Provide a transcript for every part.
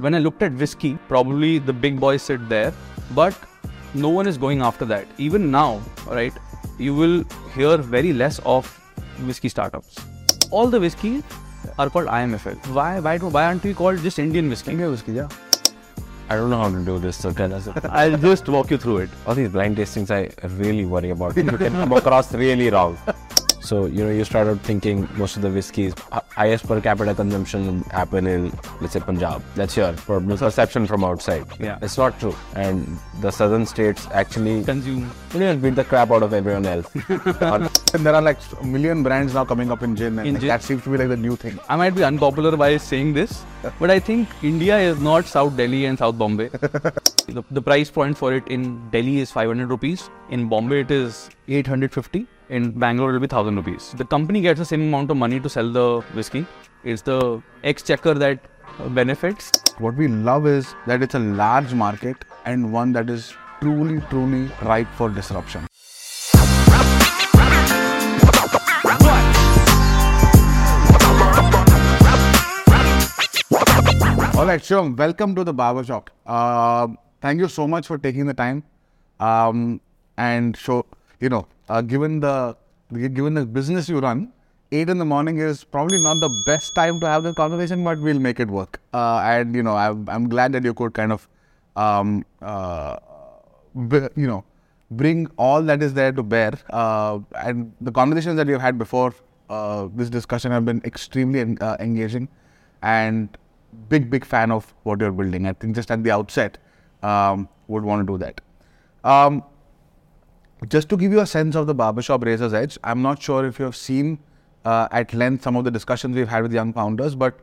When I looked at whiskey, probably the big boys sit there, but no one is going after that. Even now, right, you will hear very less of whiskey startups. All the whiskey are called IMFL. Why? Why? Do, why aren't we called just Indian whiskey? Indian whiskey, yeah. I don't know how to do this, so tell us. I'll just walk you through it. All these blind tastings, I really worry about. You can come across really wrong. So, you know, you started thinking most of the whiskeys, uh, highest per capita consumption happen in, let's say, Punjab. That's your perception from outside. Yeah. It's not true. And the southern states actually Consume. you know, beat the crap out of everyone else. And there are like a million brands now coming up in gin, and In like, gin. that seems to be like the new thing. I might be unpopular by saying this, but I think India is not South Delhi and South Bombay. the, the price point for it in Delhi is 500 rupees. In Bombay, it is 850. In Bangalore, it will be 1000 rupees. The company gets the same amount of money to sell the whiskey. It's the exchequer that uh, benefits. What we love is that it's a large market and one that is truly, truly ripe for disruption. All right, Shivam, welcome to the barber shop. Uh, thank you so much for taking the time. Um, and so, you know, uh, given the given the business you run, eight in the morning is probably not the best time to have the conversation, but we'll make it work. Uh, and you know, I'm, I'm glad that you could kind of, um, uh, you know, bring all that is there to bear. Uh, and the conversations that we've had before uh, this discussion have been extremely en- uh, engaging, and big big fan of what you're building. I think just at the outset, um, would want to do that. Um, just to give you a sense of the barbershop Raiser's Edge, I'm not sure if you have seen uh, at length some of the discussions we've had with young founders, but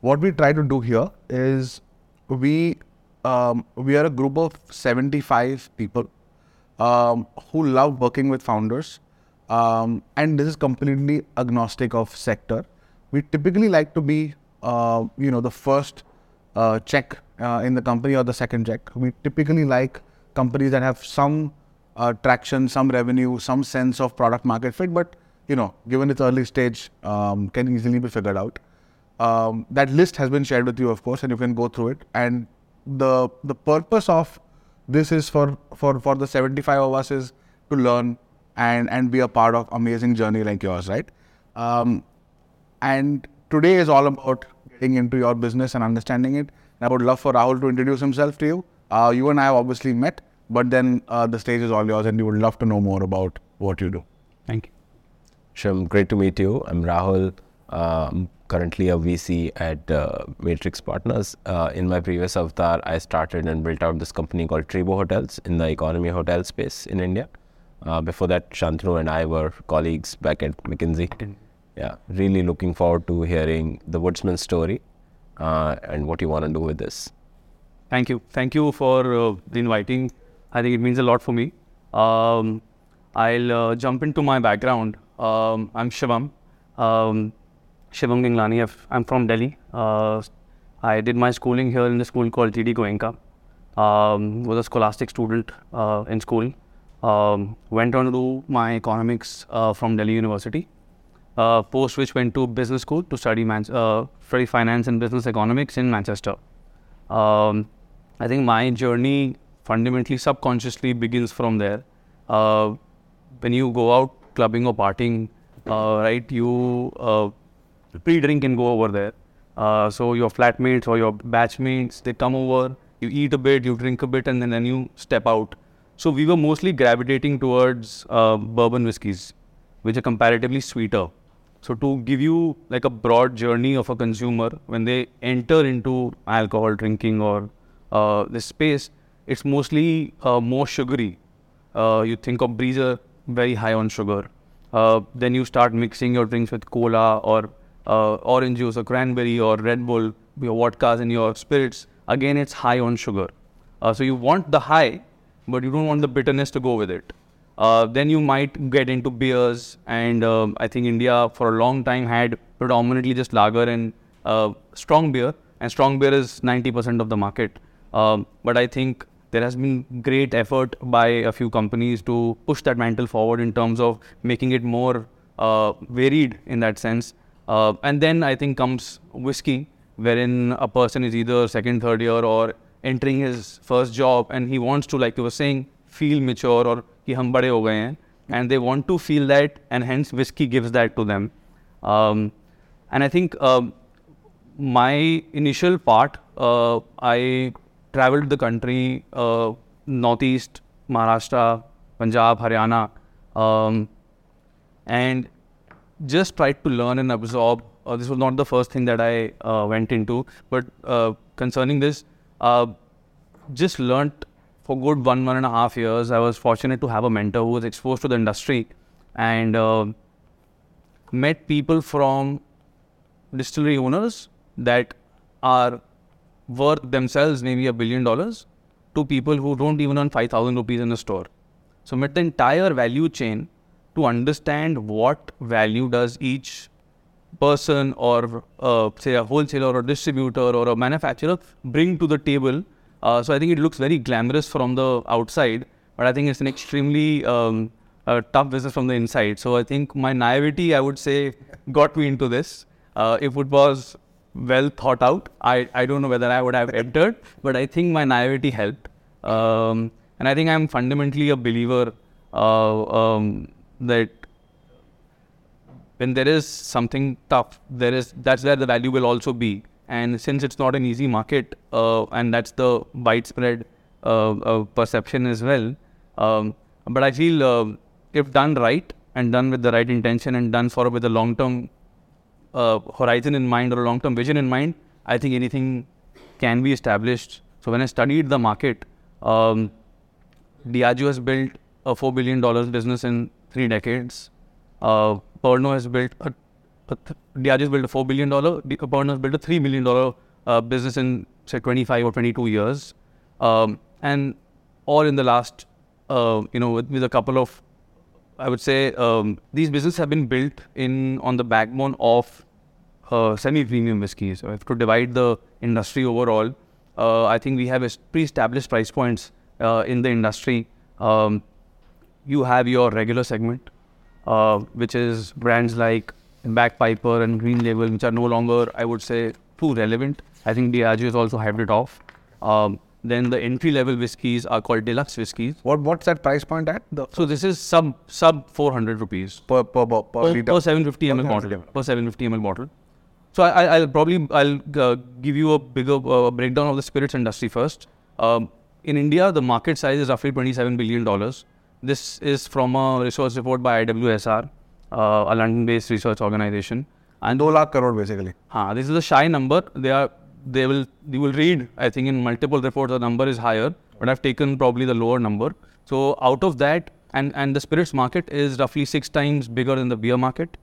what we try to do here is we um, we are a group of 75 people um, who love working with founders, um, and this is completely agnostic of sector. We typically like to be, uh, you know, the first uh, check uh, in the company or the second check. We typically like companies that have some uh, traction, some revenue, some sense of product market fit, but you know, given its early stage, um, can easily be figured out. Um, that list has been shared with you, of course, and you can go through it. And the the purpose of this is for for for the 75 of us is to learn and and be a part of amazing journey like yours, right? Um, and today is all about getting into your business and understanding it. And I would love for Rahul to introduce himself to you. Uh, you and I have obviously met, but then uh, the stage is all yours, and we would love to know more about what you do. Thank you. Sham, great to meet you. I'm Rahul. Um, currently a VC at uh, Matrix Partners. Uh, in my previous avatar, I started and built out this company called Treebo Hotels in the economy hotel space in India. Uh, before that, Shantanu and I were colleagues back at McKinsey. Yeah, really looking forward to hearing the Woodsmen story uh, and what you want to do with this. Thank you. Thank you for uh, inviting. I think it means a lot for me. Um, I'll uh, jump into my background. Um, I'm Shivam. Um, Shivam Ginglani. I've- I'm from Delhi. Uh, I did my schooling here in the school called GD Goenka. Um, was a scholastic student uh, in school. Um, went on to do my economics uh, from Delhi University. Uh, post which went to business school to study man- uh, study finance and business economics in Manchester. Um, I think my journey fundamentally subconsciously begins from there. Uh, when you go out clubbing or partying, uh, right, you uh, pre-drink and go over there. Uh, so your flatmates or your batchmates, they come over, you eat a bit, you drink a bit, and then, then you step out. So we were mostly gravitating towards uh, bourbon whiskies, which are comparatively sweeter. So to give you like a broad journey of a consumer when they enter into alcohol drinking or uh, this space, it's mostly uh, more sugary. Uh, you think of breezer, very high on sugar. Uh, then you start mixing your drinks with cola or uh, orange juice or cranberry or Red Bull, your vodkas and your spirits. Again, it's high on sugar. Uh, so you want the high, but you don't want the bitterness to go with it. Uh, then you might get into beers, and I think India for a long time had predominantly just lager and strong beer, and strong beer is 90% of the market. Um, but I think there has been great effort by a few companies to push that mantle forward in terms of making it more uh, varied in that sense. Uh, and then I think comes whiskey, wherein a person is either second, third year or entering his first job and he wants to, like you were saying, feel mature or ki hum bade ho gaye hain. And they want to feel that, and hence whiskey gives that to them. Um, and I think um, my initial part, uh, I traveled the country, uh, northeast, Maharashtra, Punjab, Haryana, um, and just tried to learn and absorb. Uh, this was not the first thing that I uh, went into, but uh, concerning this, uh, just learnt for good one one and a half years. I was fortunate to have a mentor who was exposed to the industry and uh, met people from distillery owners that are worth themselves maybe a billion dollars to people who don't even earn 5000 rupees in a store. So met the entire value chain to understand what value does each person or uh, say a wholesaler or a distributor or a manufacturer bring to the table. Uh, so i think it looks very glamorous from the outside but i think it's an extremely um, tough business from the inside. So i think my naivety i would say got me into this. Uh, if it was well thought out. I, I don't know whether I would have entered, but I think my naivety helped. Um, and I think I'm fundamentally a believer uh, um, that when there is something tough, there is that's where the value will also be. And since it's not an easy market, uh, and that's the widespread uh, uh perception as well. Um, but I feel uh, if done right and done with the right intention and done for with a long-term uh, horizon in mind or a long-term vision in mind, I think anything can be established. So when I studied the market, um, Diageo has built a four billion dollars business in three decades. Uh, Pernod has built a, Diageo has built a four billion dollar. Pernod has built a three million dollar uh, business in say 25 or 22 years, um, and all in the last, uh, you know, with, with a couple of I would say um, these businesses have been built in on the backbone of uh, semi-premium whiskies. So if to divide the industry overall, uh, I think we have pre-established price points uh, in the industry. Um, you have your regular segment, uh, which is brands like Bagpiper and Green Label, which are no longer, I would say, too relevant. I think Diageo has also hived it off. Um, then the entry level whiskies are called deluxe whiskies. What what's that price point at? The so this is sub sub 400 rupees per per per, per, per, 750 ml bottle per 750 ml bottle. So I, will probably I'll uh, give you a bigger uh, breakdown of the spirits industry first. Um, in India, the market size is roughly 27 billion dollars. This is from a research report by IWSR, uh, a London-based research organization. And 2 lakh crore basically. Huh, this is a shy number. They are they will you will read I think in multiple reports the number is higher, but I've taken probably the lower number. So out of that, and and the spirits market is roughly six times bigger than the beer market,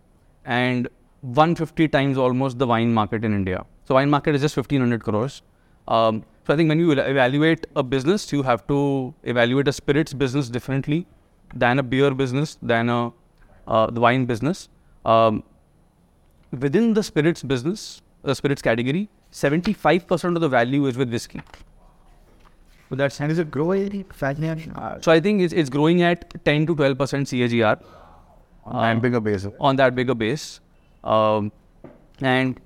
and 150 times almost the wine market in India. So wine market is just 1500 crores. Um, so I think when you evaluate a business, you have to evaluate a spirits business differently than a beer business, than a uh, the wine business. Um, within the spirits business, the spirits category, 75% of the value is with whiskey. So that's And is it growing? so I think it's, it's growing at 10 to 12% CAGR and bigger base. on that bigger base. Um, and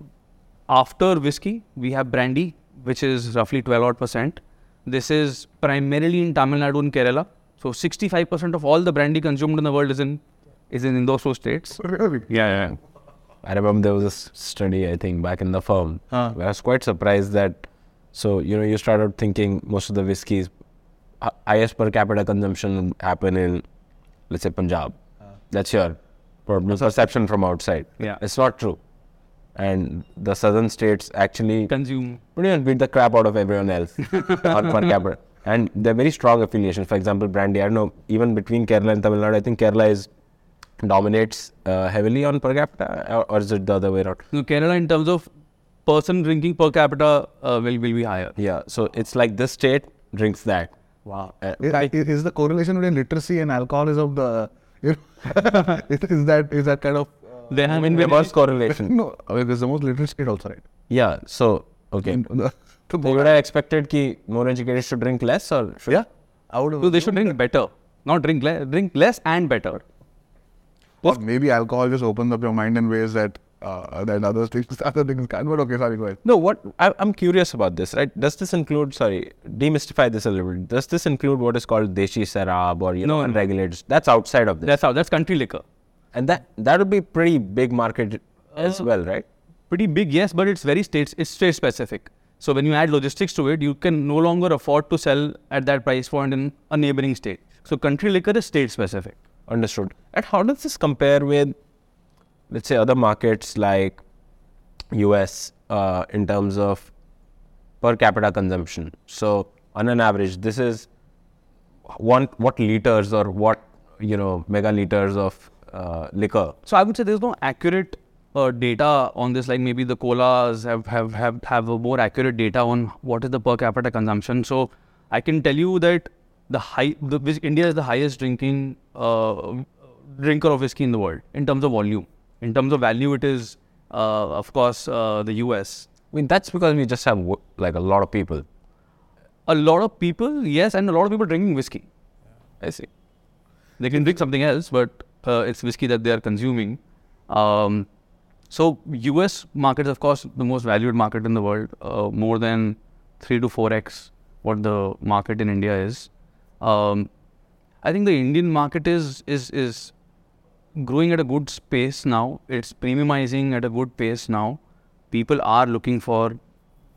after whiskey, we have brandy, which is roughly 12 odd percent. This is primarily in Tamil Nadu and Kerala. So 65% of all the brandy consumed in the world is in is in those two states. Really? Yeah, yeah. I remember there was a study, I think, back in the firm. Where I was quite surprised that, so, you know, you started thinking most of the whiskies, hi- highest per capita consumption happen in, let's say, Punjab. That's your probably perception from outside. Yeah. It's not true. And the southern states actually Consume. pretty much beat the crap out of everyone else on per capita. And they're very strong affiliations. For example, brandy, I don't know, even between Kerala and Tamil Nadu, I think Kerala is dominates uh, heavily on per capita, or, or is it the other way around? So Kerala, in terms of person drinking per capita, uh, will will be higher. Yeah, so it's like this state drinks that. Wow. Uh, Is, is- is the correlation between literacy and alcoholism the you know, is that is that kind of They have in reverse correlation. no? I mean, it's the most literate state also, right? Yeah, so okay. In the- to So would I expected ki more educated should drink less or should yeah, I would. So they should drink better, not drink less. Drink less and better. Or maybe alcohol just opens up your mind in ways that uh, than other things. Other things can. But okay, sorry, go ahead. No, what I, I'm curious about this, right? Does this include? Sorry, demystify this a little bit. Does this include what is called deshi sarab or you know No, no. unregulated? That's outside of this, That's how. That's country liquor. and that that would be pretty big market as well, right? Pretty big, yes, but it's very state. It's state specific. So when you add logistics to it, you can no longer afford to sell at that price point in a neighboring state. So country liquor is state specific. Understood. And how does this compare with, let's say, other markets like US uh, in terms of per capita consumption? So, on an average, this is one what liters or what you know megaliters of uh, liquor. So I would say there's no accurate uh, data on this. Like maybe the colas have have have have a more accurate data on what is the per capita consumption. So I can tell you that the high the India is the highest drinking uh, drinker of whiskey in the world in terms of volume. In terms of value, it is uh, of course uh, the US. I mean, that's because we just have like a lot of people. A lot of people, yes, and a lot of people drinking whiskey. I see. They can drink something else, but uh, it's whiskey that they are consuming. Um, so, US market is, of course, the most valued market in the world, uh, more than 3 to 4x what the market in India is. Um, I think the Indian market is, is, is growing at a good pace now. It's premiumizing at a good pace now. People are looking for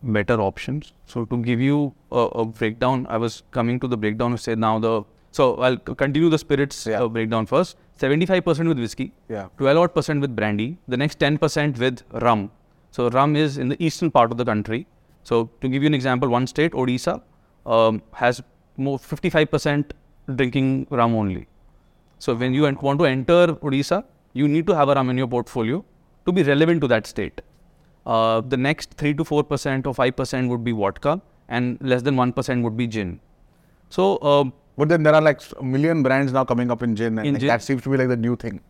better options. So to give you a, a breakdown, I was coming to the breakdown to say now the so I'll continue the spirits Yeah. uh, breakdown first. Seventy-five percent with whiskey, Yeah. twelve odd percent with brandy, the next ten percent with rum. So rum is in the eastern part of the country. So to give you an example, one state, Odisha, um, has more fifty-five percent drinking rum only. So when you want to enter Odisha, you need to have a rum in your portfolio to be relevant to that state. Uh, the next three to four percent or five percent would be vodka, and less than one percent would be gin. So um, But then there are like a million brands now coming up in gin, and In like, gin. that seems to be like the new thing.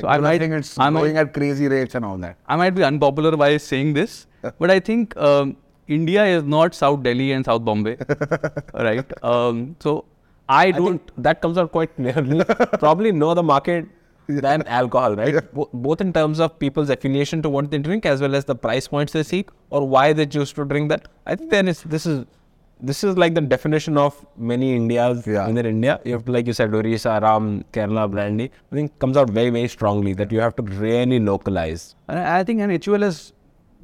So I might- saying it's I might- going at crazy rates and all that. I might be unpopular by saying this, but I think um, India is not South Delhi and South Bombay, right? Um, so I I don't. think that comes out quite clearly. Probably know the market than alcohol, right? Bo- both in terms of people's affiliation to what they drink as well as the price points they seek or why they choose to drink that. I think then it's, this is this is like the definition of many Indias Yeah. within India. You have to, like you said, Orissa, Ram, Kerala, Brandy. I think comes out very, very strongly that you have to really localize. And I I think an HUL has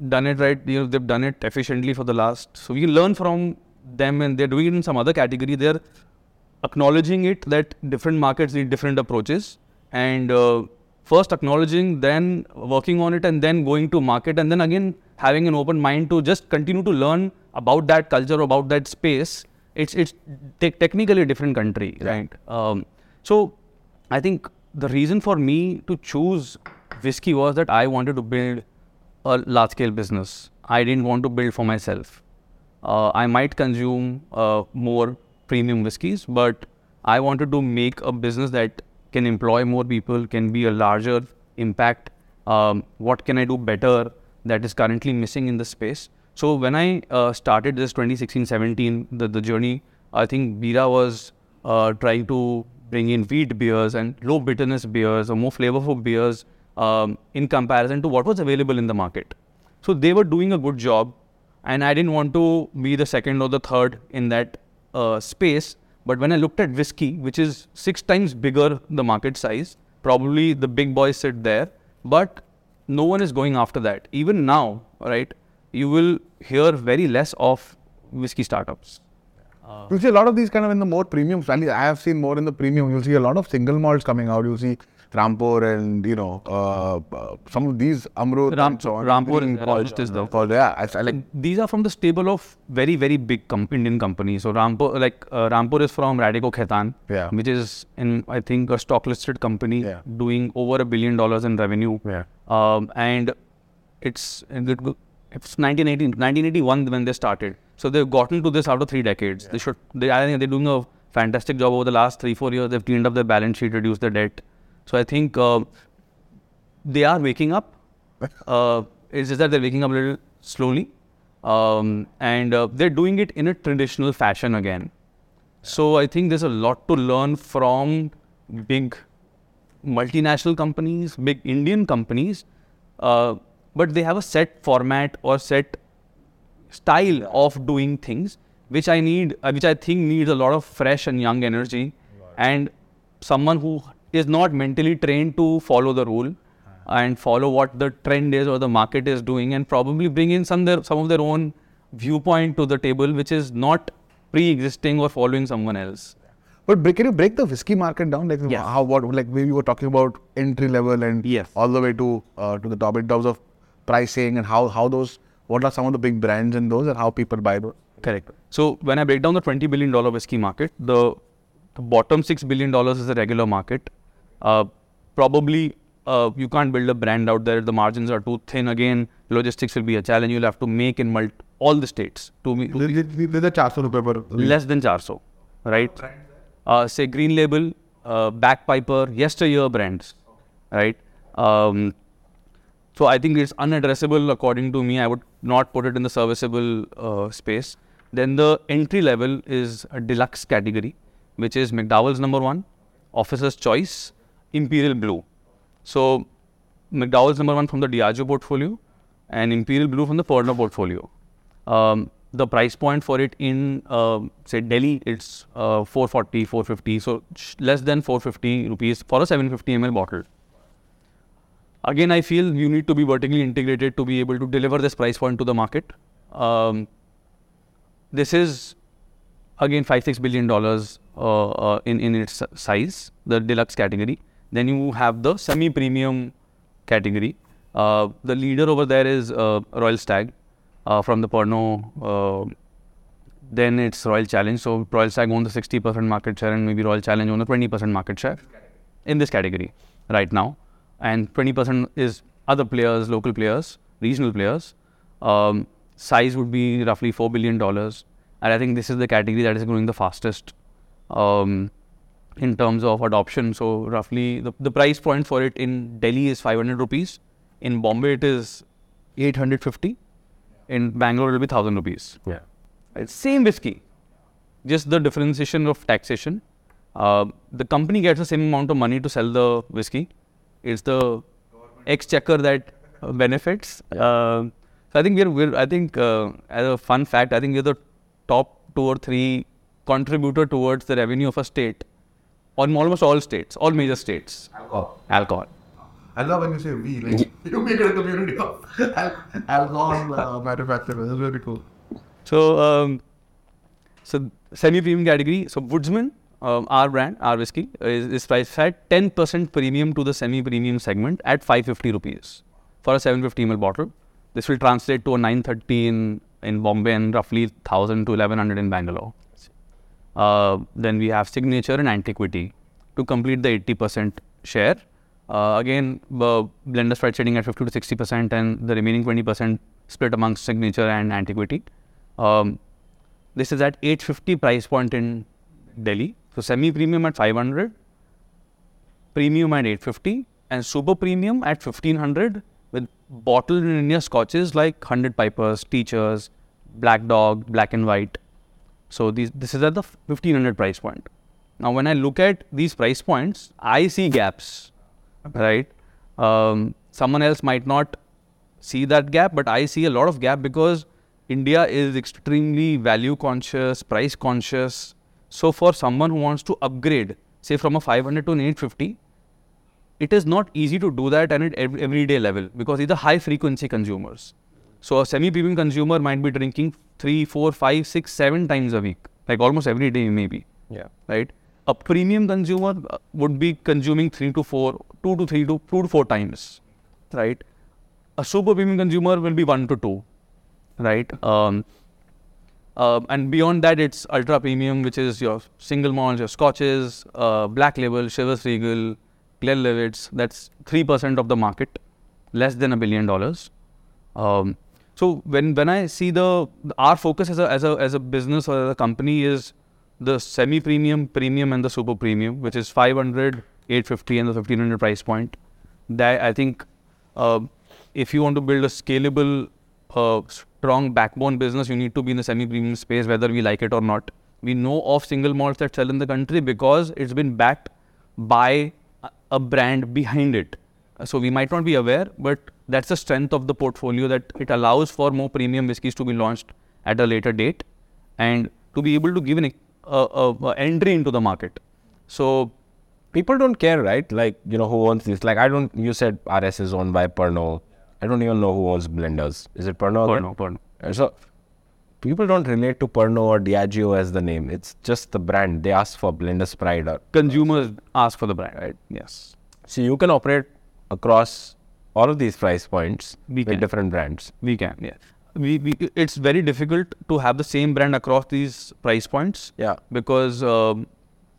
done it right. You know, they've done it efficiently for the last. So we can learn from them, and they're doing it in some other category. They're acknowledging it that different markets need different approaches, and uh, first acknowledging, then working on it, and then going to market, and then again having an open mind to just continue to learn about that culture, about that space. It's it's te- technically a different country, right? Um, so I think the reason for me to choose whiskey was that I wanted to build a large scale business. I didn't want to build for myself. Uh, I might consume uh, more premium whiskies, but I wanted to make a business that can employ more people, can be a larger impact. Um, what can I do better that is currently missing in the space? So when I uh, started this 2016-17, the, the journey, I think Bira was uh, trying to bring in wheat beers and low bitterness beers or more flavorful beers um, in comparison to what was available in the market. So they were doing a good job, and I didn't want to be the second or the third in that uh, space. But when I looked at whiskey, which is six times bigger the market size, probably the big boys sit there, but no one is going after that. Even now, right, you will hear very less of whiskey startups. You see a lot of these kind of in the more premium. I have seen more in the premium. You'll see a lot of single malts coming out. You'll see Rampur and you know uh, uh, some of these Amrut Ram- and so on. Rampur and called- is the- called- yeah. I, I like these are from the stable of very very big com- Indian companies. So Rampur, like uh, Rampur, is from Radico Khaitan, Yeah. which is in I think a stock listed company Yeah. doing over a billion dollars in revenue. Yeah. Um, and it's it's 1980, 1981 when they started. So they've gotten to this after three decades. They should. They, I think they're doing a fantastic job over the last three four years. They've cleaned up their balance sheet, reduced their debt. So I think uh, they are waking up. Uh, it's just that they're waking up a little slowly, um, and uh, they're doing it in a traditional fashion again. So I think there's a lot to learn from big multinational companies, big Indian companies. Uh, but they have a set format or set style of doing things, which I need, uh, which I think needs a lot of fresh and young energy, and someone who is not mentally trained to follow the rule and follow what the trend is or the market is doing, and probably bring in some their, some of their own viewpoint to the table, which is not pre-existing or following someone else. But break, can you break the whiskey market down? Like Yes. how what like we were talking about entry level and Yes. all the way to uh, to the top in terms of pricing and how how those what are some of the big brands in those and how people buy those. Correct. So when I break down the twenty billion dollar whiskey market, the, the bottom six billion dollars is the regular market. Uh, probably uh, you can't build a brand out there. The margins are too thin. Again, logistics will be a challenge. You'll have to make in mult- all the states. To me, less than 400, right? Uh, say Green Label, uh, Bagpiper, yesteryear brands, right? Um, so I think it's unaddressable according to me. I would not put it in the serviceable uh, space. Then the entry level is a deluxe category, which is McDowell's number one, Officer's Choice, Imperial Blue. So McDowell's number one from the Diageo portfolio, and Imperial Blue from the Pernod portfolio. Um, the price point for it in uh, say Delhi, it's uh, 440, 450, so less than 450 rupees for a 750 ml bottle. Again, I feel you need to be vertically integrated to be able to deliver this price point to the market. Um, this is again five six billion dollars uh, uh, in in its size, the deluxe category. Then you have the semi-premium category. Uh, the leader over there is uh, Royal Stag uh, from the Pernod. Uh, then it's Royal Challenge. So Royal Stag owns the 60% market share, and maybe Royal Challenge owns the 20% market share in this category right now. And 20% is other players, local players, regional players. Um, size would be roughly $4 billion. And I think this is the category that is growing the fastest um, in terms of adoption. So, roughly the, the price point for it in Delhi is 500 rupees. In Bombay, it is 850. In Bangalore, it will be 1000 rupees. Yeah. It's same whiskey, just the differentiation of taxation. Uh, the company gets the same amount of money to sell the whiskey. It's the exchequer that uh, benefits. Uh, so I think we're, we're I think uh, as a fun fact, I think we're the top two or three contributor towards the revenue of a state, on almost all states, all major states. Alcohol. Alcohol. I love when you say we. Like you make it a community of al- alcohol uh, manufacturers. That's very cool. So, um, so semi-premium category. So Woodsmen, um, our brand, our whiskey, is, is priced at 10% premium to the semi-premium segment at 550 rupees for a 750 ml bottle. This will translate to a 930 in in Bombay and roughly 1000 to 1100 in Bangalore. Uh, then we have signature and antiquity to complete the 80% share. Uh, again, uh, blender sitting at 50 to 60% and the remaining 20% split amongst signature and antiquity. Um, this is at 850 price point in Delhi. So semi premium at 500, premium at 850, and super premium at 1500 with bottled in India scotches like 100 Pipers, Teachers, Black Dog, Black and White. So these, this is at the 1500 price point. Now, when I look at these price points, I see gaps, right? Um, someone else might not see that gap, but I see a lot of gap because India is extremely value conscious, price conscious. So, for someone who wants to upgrade, say from a 500 to an 850, it is not easy to do that and at ev- everyday level because these are high frequency consumers. So a semi-premium consumer might be drinking three, four, five, six, seven times a week, like almost every day maybe, Yeah. right? A premium consumer uh, would be consuming three to four, two to three to two to four times, right? A super premium consumer will be one to two, right? Um, um, and beyond that, it's ultra premium, which is your single malts, your scotches, uh, black label, Chivas Regal, Glenlivets. That's three percent of the market, less than a billion dollars. Um, so when when I see the our focus as a as a as a business or as a company is the semi premium, premium, and the super premium, which is 500, 850, and the 1500 price point. That I think uh, if you want to build a scalable, uh, strong backbone business, you need to be in the semi premium space, whether we like it or not. We know of single malts that sell in the country because it's been backed by a- brand behind it. So we might not be aware, but that's the strength of the portfolio that it allows for more premium whiskies to be launched at a later date and to be able to give an uh, uh, entry into the market. So people don't care, right? Like, you know, who owns this? Like, I don't, you said RS is owned by Pernod. I don't even know who owns Blenders. Is it Pernod? Pernod, Pernod. Uh, So, people don't relate to Pernod or Diageo as the name. It's just the brand. They ask for Blender's Pride. Or, consumers ask for the brand, right? Yes. so, you can operate across all of these price points We with can. different brands. We can, yeah. We, we it's very difficult to have the same brand across these price points Yeah. because um,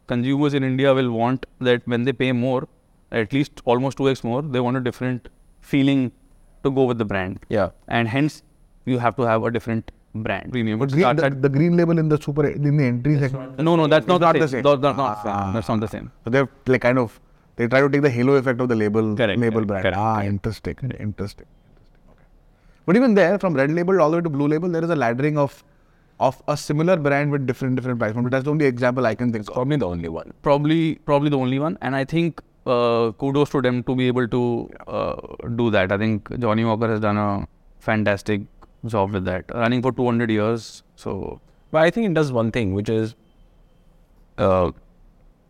consumers in India will want that when they pay more, at least almost 2x more, they want a different feeling to go with the brand. Yeah. And hence, you have to have a different brand. Premium. But green, the, at- the green label in the super in the entry section. no, no, that's not, not the the same. same. That's not, not the Ah. same. That's not the same. So they've like kind of they try to take the halo effect of the label Correct, label correct, brand. correct, ah, correct. interesting, interesting, interesting. Okay. But even there, from red label all the way to blue label, there is a laddering of of a similar brand with different different price points. But that's the only example I can think of. Probably the only one. probably probably the only one and i think uh, kudos to them to be able to uh, do that i think Johnnie Walker has done a fantastic job with that running for 200 years so But I think it does one thing, which is uh,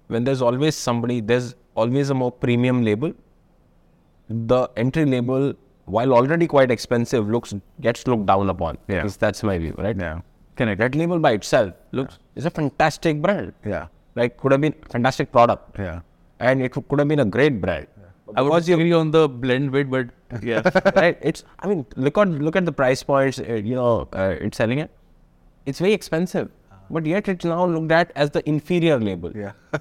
when there's always somebody, there's always a more premium label. The entry label, while already quite expensive, looks gets looked down upon. Yeah. That's my view, right? Yeah. correct That label by itself looks is a fantastic brand. Yeah. Like could have been fantastic product, Yeah. and it could have been a great brand. i would agree on the blend bit but yeah right? It's I mean look at look at the price points. Uh, you know, uh, it's selling it. It's very expensive, but yet it's now looked at as the inferior label. Yeah.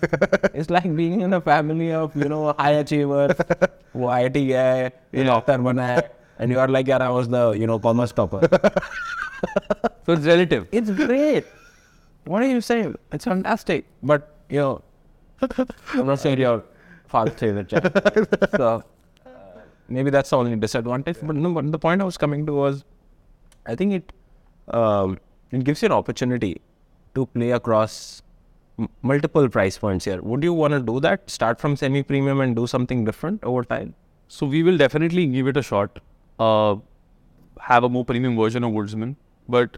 it's like being in a family of, you know, high achievers, who guy, you know, doctor and you are like, yeah, I was the, you know, commerce topper. so it's relative. It's great. What are you saying? It's fantastic. But, you know, I'm not saying you're far favorite child. so maybe that's the only disadvantage. Yeah. But no, but the point I was coming to was, I think it, um, it gives you an opportunity to play across multiple price points here. Would you want to do that? Start from semi-premium and do something different over time? so we will definitely give it a shot uh, have a more premium version of woodsmen but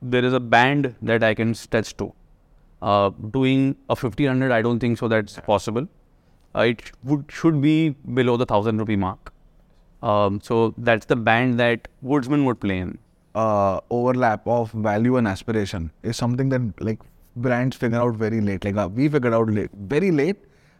there is a band that i can stretch to uh, doing a 1500 i don't think so that's possible uh, it would should be below the 1000 rupee mark um, so that's the band that woodsmen would play in uh, overlap of value and aspiration is something that like brands figure out very late. Like uh, we figured out late, very late,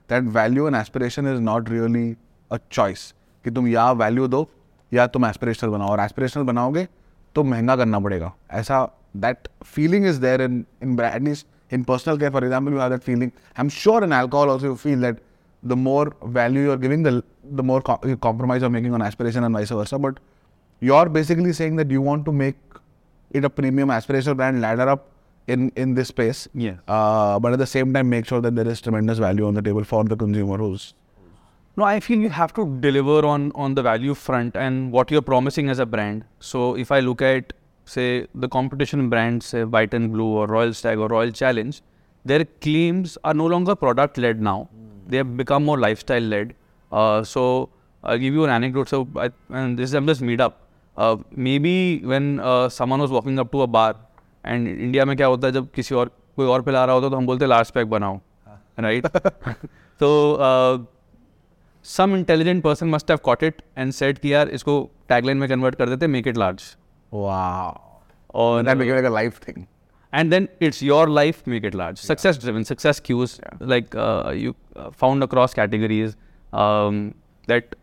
that value and aspiration is not really a choice. कि तुम या value दो या तुम aspirational बनाओ और aspirational बनाओगे तो महंगा करना पड़ेगा ऐसा that feeling is there in in at least in personal care for example you have that feeling i'm sure in alcohol also you feel that the more value you're giving the the more co- you compromise you're making on aspiration and vice versa but you're basically saying that you want to make it a premium aspirational brand ladder up in in this space Yes. uh, but at the same time make sure that there is tremendous value on the table for the consumer who's No, I feel you have to deliver on on the value front and what you're promising as a brand. So if I look at say the competition brands, say White and Blue or Royal Stag or Royal Challenge, their claims are no longer product led now. They have become more lifestyle led. Uh, so I'll give you an anecdote. So I, and this is I'm just made up. Maybe when someone was walking up to a bar and India में क्या होता है जब किसी और कोई और पिला रहा होता तो हम बोलते लार्ज पैक बनाओ. राइट तो some intelligent person must have caught it and set की आर इसको टैगलाइन में कन्वर्ट कर देते make it large life thing and then it's your life make it large success driven success cause like you found across categories that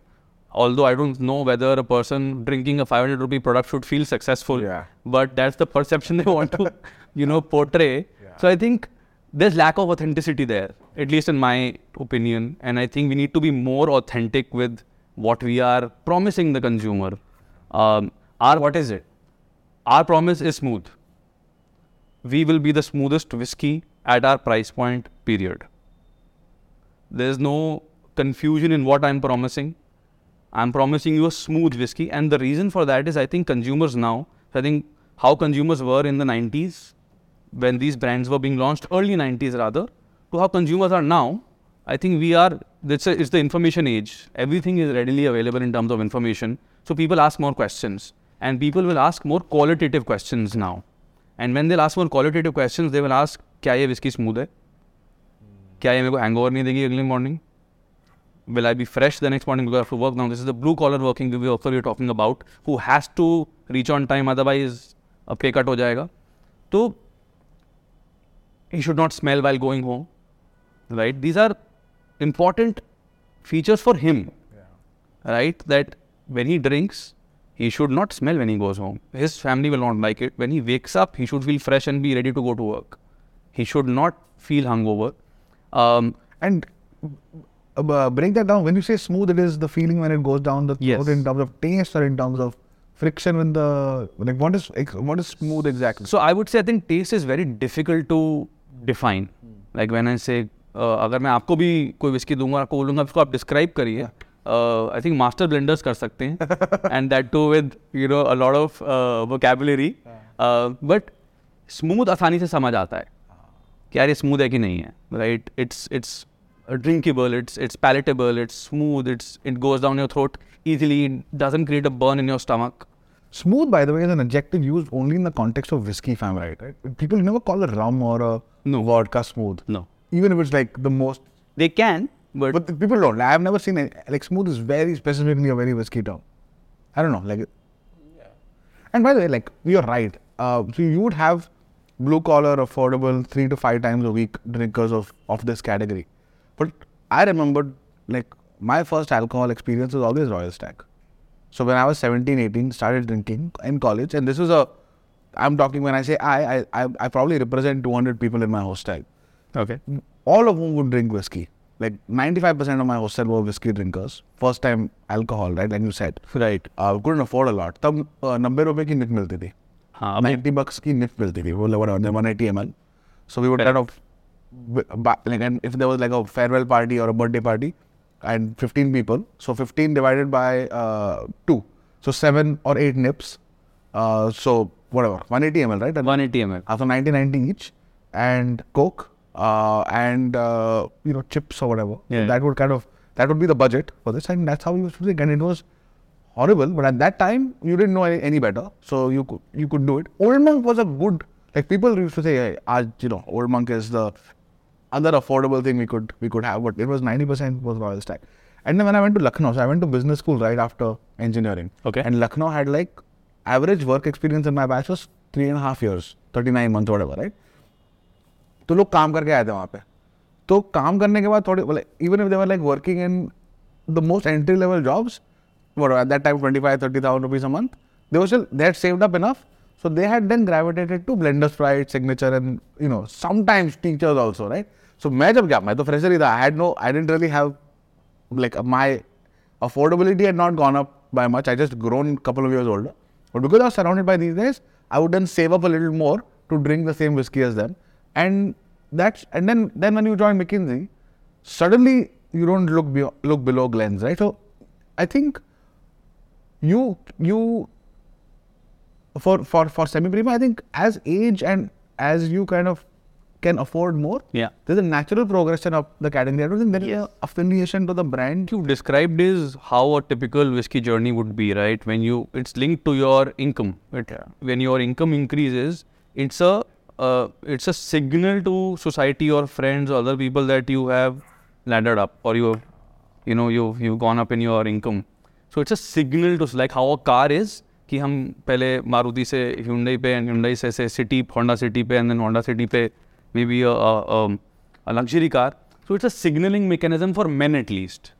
although i don't know whether a person drinking a 500 rupee product should feel successful Yeah. but that's the perception they want to you know portray so i think there's lack of authenticity there at least in my opinion and i think we need to be more authentic with what we are promising the consumer um, our What is it? our promise is smooth. We will be the smoothest whiskey at our price point, period. There's no confusion in what I'm promising. I'm promising you a smooth whiskey. And the reason for that is I think consumers now, I think how consumers were in the 90s when these brands were being launched, early 90s rather, to how consumers are now. I think we are. It's, a, it's the information age. Everything is readily available in terms of information. So people ask more questions, and people will ask more qualitative questions now. And when they'll ask more qualitative questions, they will ask, क्या ये whiskey smooth है? क्या ये मेरे को hangover नहीं देगी अगले morning? will I be fresh the next morning because I have to work now? This is the blue collar working worker you're talking about who has to reach on time, otherwise a pay cut ho jayega. So he should not smell while going home, right? These are important features for him, yeah. right? That when he drinks, he should not smell when he goes home. His family will not like it. When he wakes up, he should feel fresh and be ready to go to work. He should not feel hungover. Um, and uh, break that down. When you say smooth, it is the feeling when it goes down the throat Yes. in terms of taste or in terms of friction with the like. What is what is smooth exactly? So I would say I think taste is very difficult to define. Hmm. Like when I say uh, अगर मैं आपको भी कोई whisky दूँगा आपको बोलूँगा इसको आप डिस्क्राइब करिए आई थिंक मास्टर ब्लेंडर्स कर सकते हैं and that too with you know a lot of vocabulary but smooth आसानी से समझ आता है कि यार ये स्मूथ है कि नहीं है right it's it's drinkable it's it's palatable it's smooth it's it goes down your throat easily it doesn't create a burn in your stomach Smooth, by the way, is an adjective used only in the context of whiskey, fam, right? right? People never call a rum or a No. vodka smooth. no Even if it's like the most. they can but, But the people don't. I've never seen it. Like smooth is very specifically a very whiskey term. I don't know. Like. Yeah. And by the way, like you're right. Uh, so you would have blue collar, affordable, three to five times a week drinkers of of this category. But I remembered like my first alcohol experience was always Royal Stag. So when I was 17, 18, started drinking in college, and this was a, I'm talking when I say I, I, I probably represent 200 people in my hostel. Okay. All of whom would drink whiskey. Like 95% of my hostel were whiskey drinkers. First time alcohol, right? Like you said. Right. Uh, couldn't afford a lot. तब uh, नब्बे रुपए की निप मिलती थी. Haan. 90 bucks की निप मिलती थी. वो 180 ml. So we would kind of like, and if there was like a farewell party or a birthday party, and 15 people, so 15 divided by uh, two, so seven or eight nips. Uh, so whatever, 180 ml, right? And 180 ml after 90 90 each, and Coke, uh, and uh, you know chips or whatever. So Yeah. that would kind of that would be the budget for this, and that's how we used to drink, and it was horrible. But at that time, you didn't know any, any better, so you could you could do it. Old Monk was a good like people used to say, hey, "Aaj, you know, Old Monk is the other affordable thing we could we could have, but it was 90% was Royal Stag. And then when I went to Lucknow, so I went to business school right after engineering. Okay. And Lucknow had like average work experience in my batch was three and a half years, 39 months, whatever, right? तो लोग काम करके आए थे वहाँ पे तो काम करने के बाद थोड़े even if they were like working in the most entry level jobs at that time twenty five thirty thousand rupees a month they were still they saved up enough so they had then gravitated to Blenders Pride, Signature, and you know sometimes teachers also, right? So मैं जब गया मैं तो fresher I had no, I didn't really have like my affordability had not gone up by much. I just grown couple of years older. But because I was surrounded by these guys, I would then save up a little more to drink the same whiskey as them. And that's and then then when you join McKinsey, suddenly you don't look be, look below Glens, right? So I think you you for for for semi prima i think as age and as you kind of can afford more yeah. there's a natural progression of the category. I don't think there is affiliation to the brand. You described is how a typical whiskey journey would be right? When you it's linked to your income. It, when your income increases it's a uh, it's a signal to society or friends or other people that you have landed up or you you know you've you've gone up in your income. So it's a signal to like how a car is कि हम पहले मारुति से Hyundai पे and Hyundai से City Honda City पे and then Honda City पे maybe luxury car so it's a signalling mechanism for man at least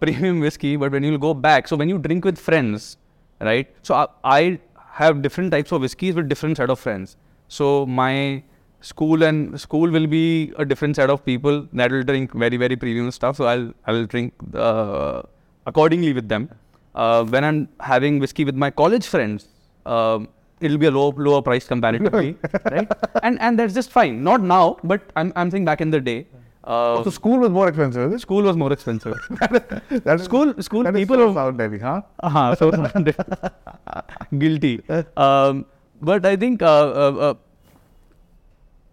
premium whisky but when you'll go back so when you drink with friends right so I have different types of whiskies with different side of friends so my school and school will be a different set of people that will drink very very premium stuff. So I'll I'll drink uh, accordingly with them. Uh, when I'm having whiskey with my college friends, um, it'll be a low lower price comparatively, right? And and that's just fine. Not now, but I'm I'm saying back in the day. Uh, so school was more expensive school was more expensive. that is, school school that people so of sound heavy huh uh so guilty. Um, but I think uh, uh, uh,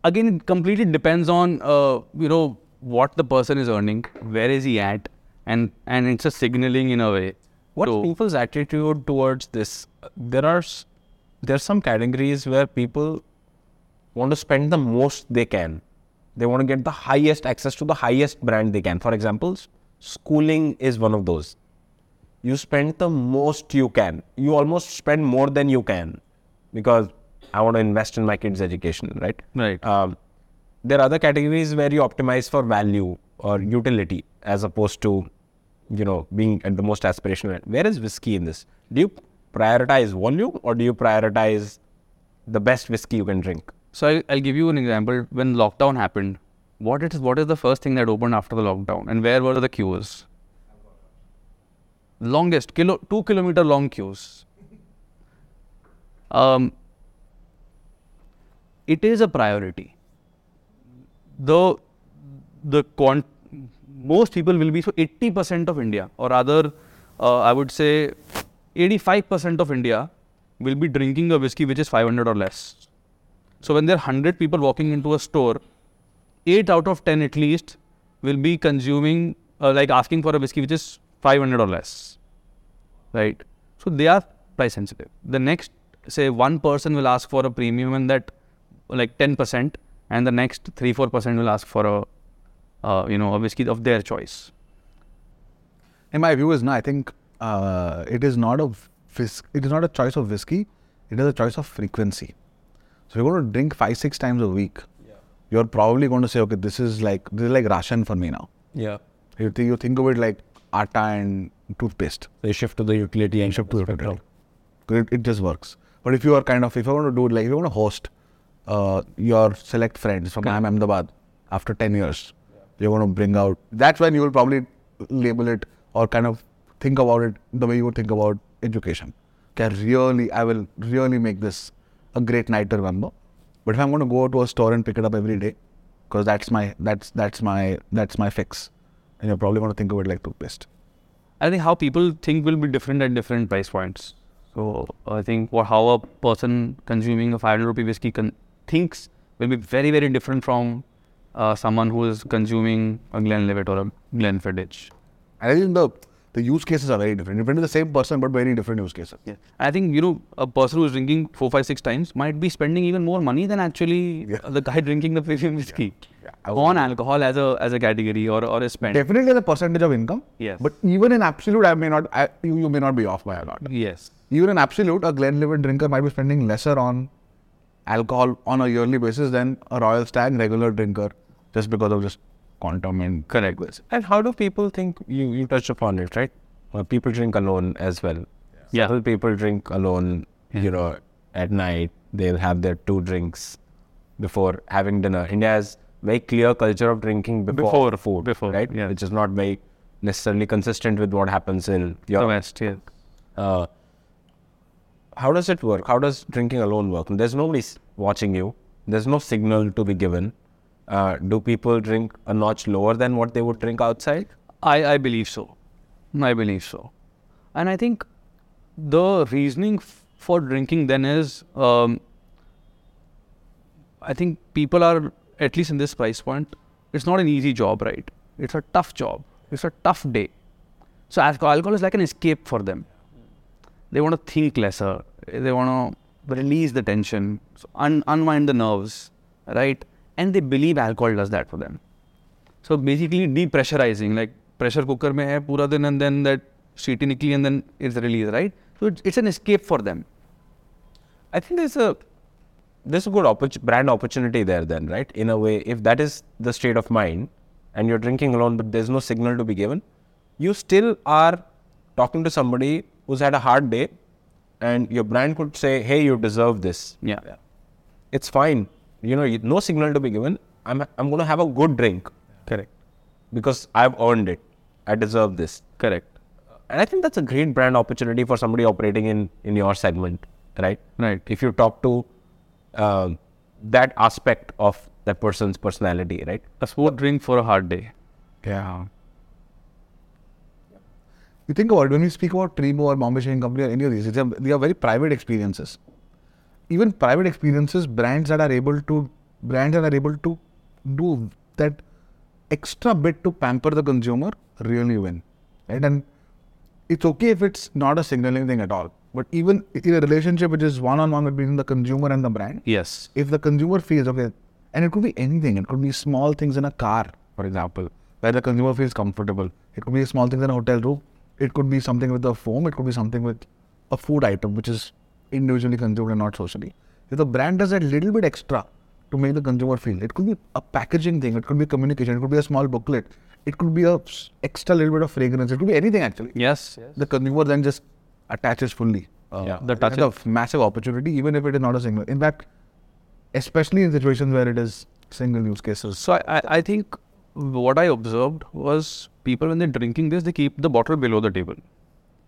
again it completely depends on uh, you know what the person is earning, where is he at, and and it's a signaling in a way. What's So- people's attitude towards this? There are there's some categories where people want to spend the most they can. They want to get the highest access to the highest brand they can. For example, schooling is one of those. You spend the most you can. You almost spend more than you can because I want to invest in my kids' education, right? Right. Um, there are other categories where you optimize for value or utility as opposed to, you know, being at the most aspirational. Where is whiskey in this? Do you prioritize volume or do you prioritize the best whiskey you can drink? So I'll, I'll give you an example. When lockdown happened, what is what is the first thing that opened after the lockdown, and where were the queues? Longest kilo, two kilometer long queues. Um, it is a priority. The the quant most people will be so 80% of India, or rather, uh, I would say 85% of India will be drinking a whiskey which is 500 or less. So when there are 100 people walking into a store, 8 out of 10 at least will be consuming, uh, like asking for a whiskey which is 500 or less. Right? So they are price sensitive. The next, say, one person will ask for a premium and that like 10%, and the next 3 4% will ask for a, uh, you know, a whiskey of their choice. in my view is no i think uh, it is not a whis- it is not a choice of whiskey it is a choice of frequency so you're going to drink five six times a week yeah. you're probably going to say okay this is like this is like ration for me now Yeah. you think, you think of it like atta and toothpaste They shift to the utility and shift to the utility. it, it just works but if you are kind of if you want to do it like if you want to host uh, your select friends from IIM Ahmedabad after 10 years you're going to bring out that's when you will probably label it or kind of think about it the way you would think about education. Okay really i will really make this a great night to remember. But if i'm going to go to a store and pick it up every day because that's my that's that's my that's my fix and you're probably going to think of it like toothpaste. I think how people think will be different at different price points. So I think what how a person consuming a 500 rupee whiskey con- thinks will be very very different from uh, someone who is consuming a Glenlivet or a Glenfiddich. I think the the use cases are very different. Different to the same person, but very different use cases. Yeah. I think you know a person who is drinking four, five, six times might be spending even more money than actually Yeah. the guy drinking the premium whiskey Yeah, would on alcohol as a as a category or or a spend. Definitely the percentage of income. Yes. But even in absolute, I may not. I, you, you may not be off by a lot. Yes. Even in absolute, a Glenlivet drinker might be spending lesser on alcohol on a yearly basis than a Royal Stag regular drinker, just because of just quantum and Correct. And how do people think you, you touched upon it, right? Uh, people drink alone as well. Yeah. Several people drink alone, Yeah. you know, at night. They'll have their two drinks before having dinner. India has very clear culture of drinking before, Before, food, before, right? yeah. Which is not very necessarily consistent with what happens in The West. Yeah. Uh, how does it work? How does drinking alone work? There's nobody watching you. There's no signal to be given. Uh, do people drink a notch lower than what they would drink outside? I, I believe so. I believe so. And I think the reasoning f- for drinking then is um, I think people are, at least in this price point, it's not an easy job, right? It's a tough job. It's a tough day. So alcohol, alcohol is like an escape for them they want to think lesser. They want to release the tension, so un- unwind the nerves, right? And they believe alcohol does that for them. So basically depressurizing, like pressure cooker mein hai pura din and then that sheety nikli and then it's released, right? So it's, it's an escape for them. I think there's a there's a good oppor- brand opportunity there then, right? In a way, if that is the state of mind and you're drinking alone but there's no signal to be given, you still are talking to somebody who's had a hard day and your brand could say, hey, you deserve this. Yeah. It's fine. You know, no signal to be given. I'm, I'm going to have a good drink Correct. because I've earned it. I deserve this. Correct. And I think that's a great brand opportunity for somebody operating in, in your segment, right? Right. If you talk to um that aspect of that person's personality, right? A sport drink for a hard day. Yeah. You think about it, when we speak about Treebo or Bombay Shaving Company or any of these, it's a, they are very private experiences. even private experiences, brands that are able to brands that are able to do that extra bit to pamper the consumer really win, right? And it's okay if it's not a signaling thing at all. But even in a relationship which is one-on-one between the consumer and the brand, Yes. if the consumer feels okay, and it could be anything, it could be small things in a car, for example, where the consumer feels comfortable. It could be small things in a hotel room. It could be something with a foam. It could be something with a food item, which is individually consumed and not socially. If the brand does a little bit extra to make the consumer feel, it could be a packaging thing. It could be communication. It could be a small booklet. It could be a s- extra little bit of fragrance. It could be anything actually. Yes. Yes. The consumer then just attaches fully. Uh, Yeah. The touch that's a massive opportunity, even if it is not a single. In fact, especially in situations where it is single use cases. So I, I, I think what I observed was people when they're drinking this, they keep the bottle below the table,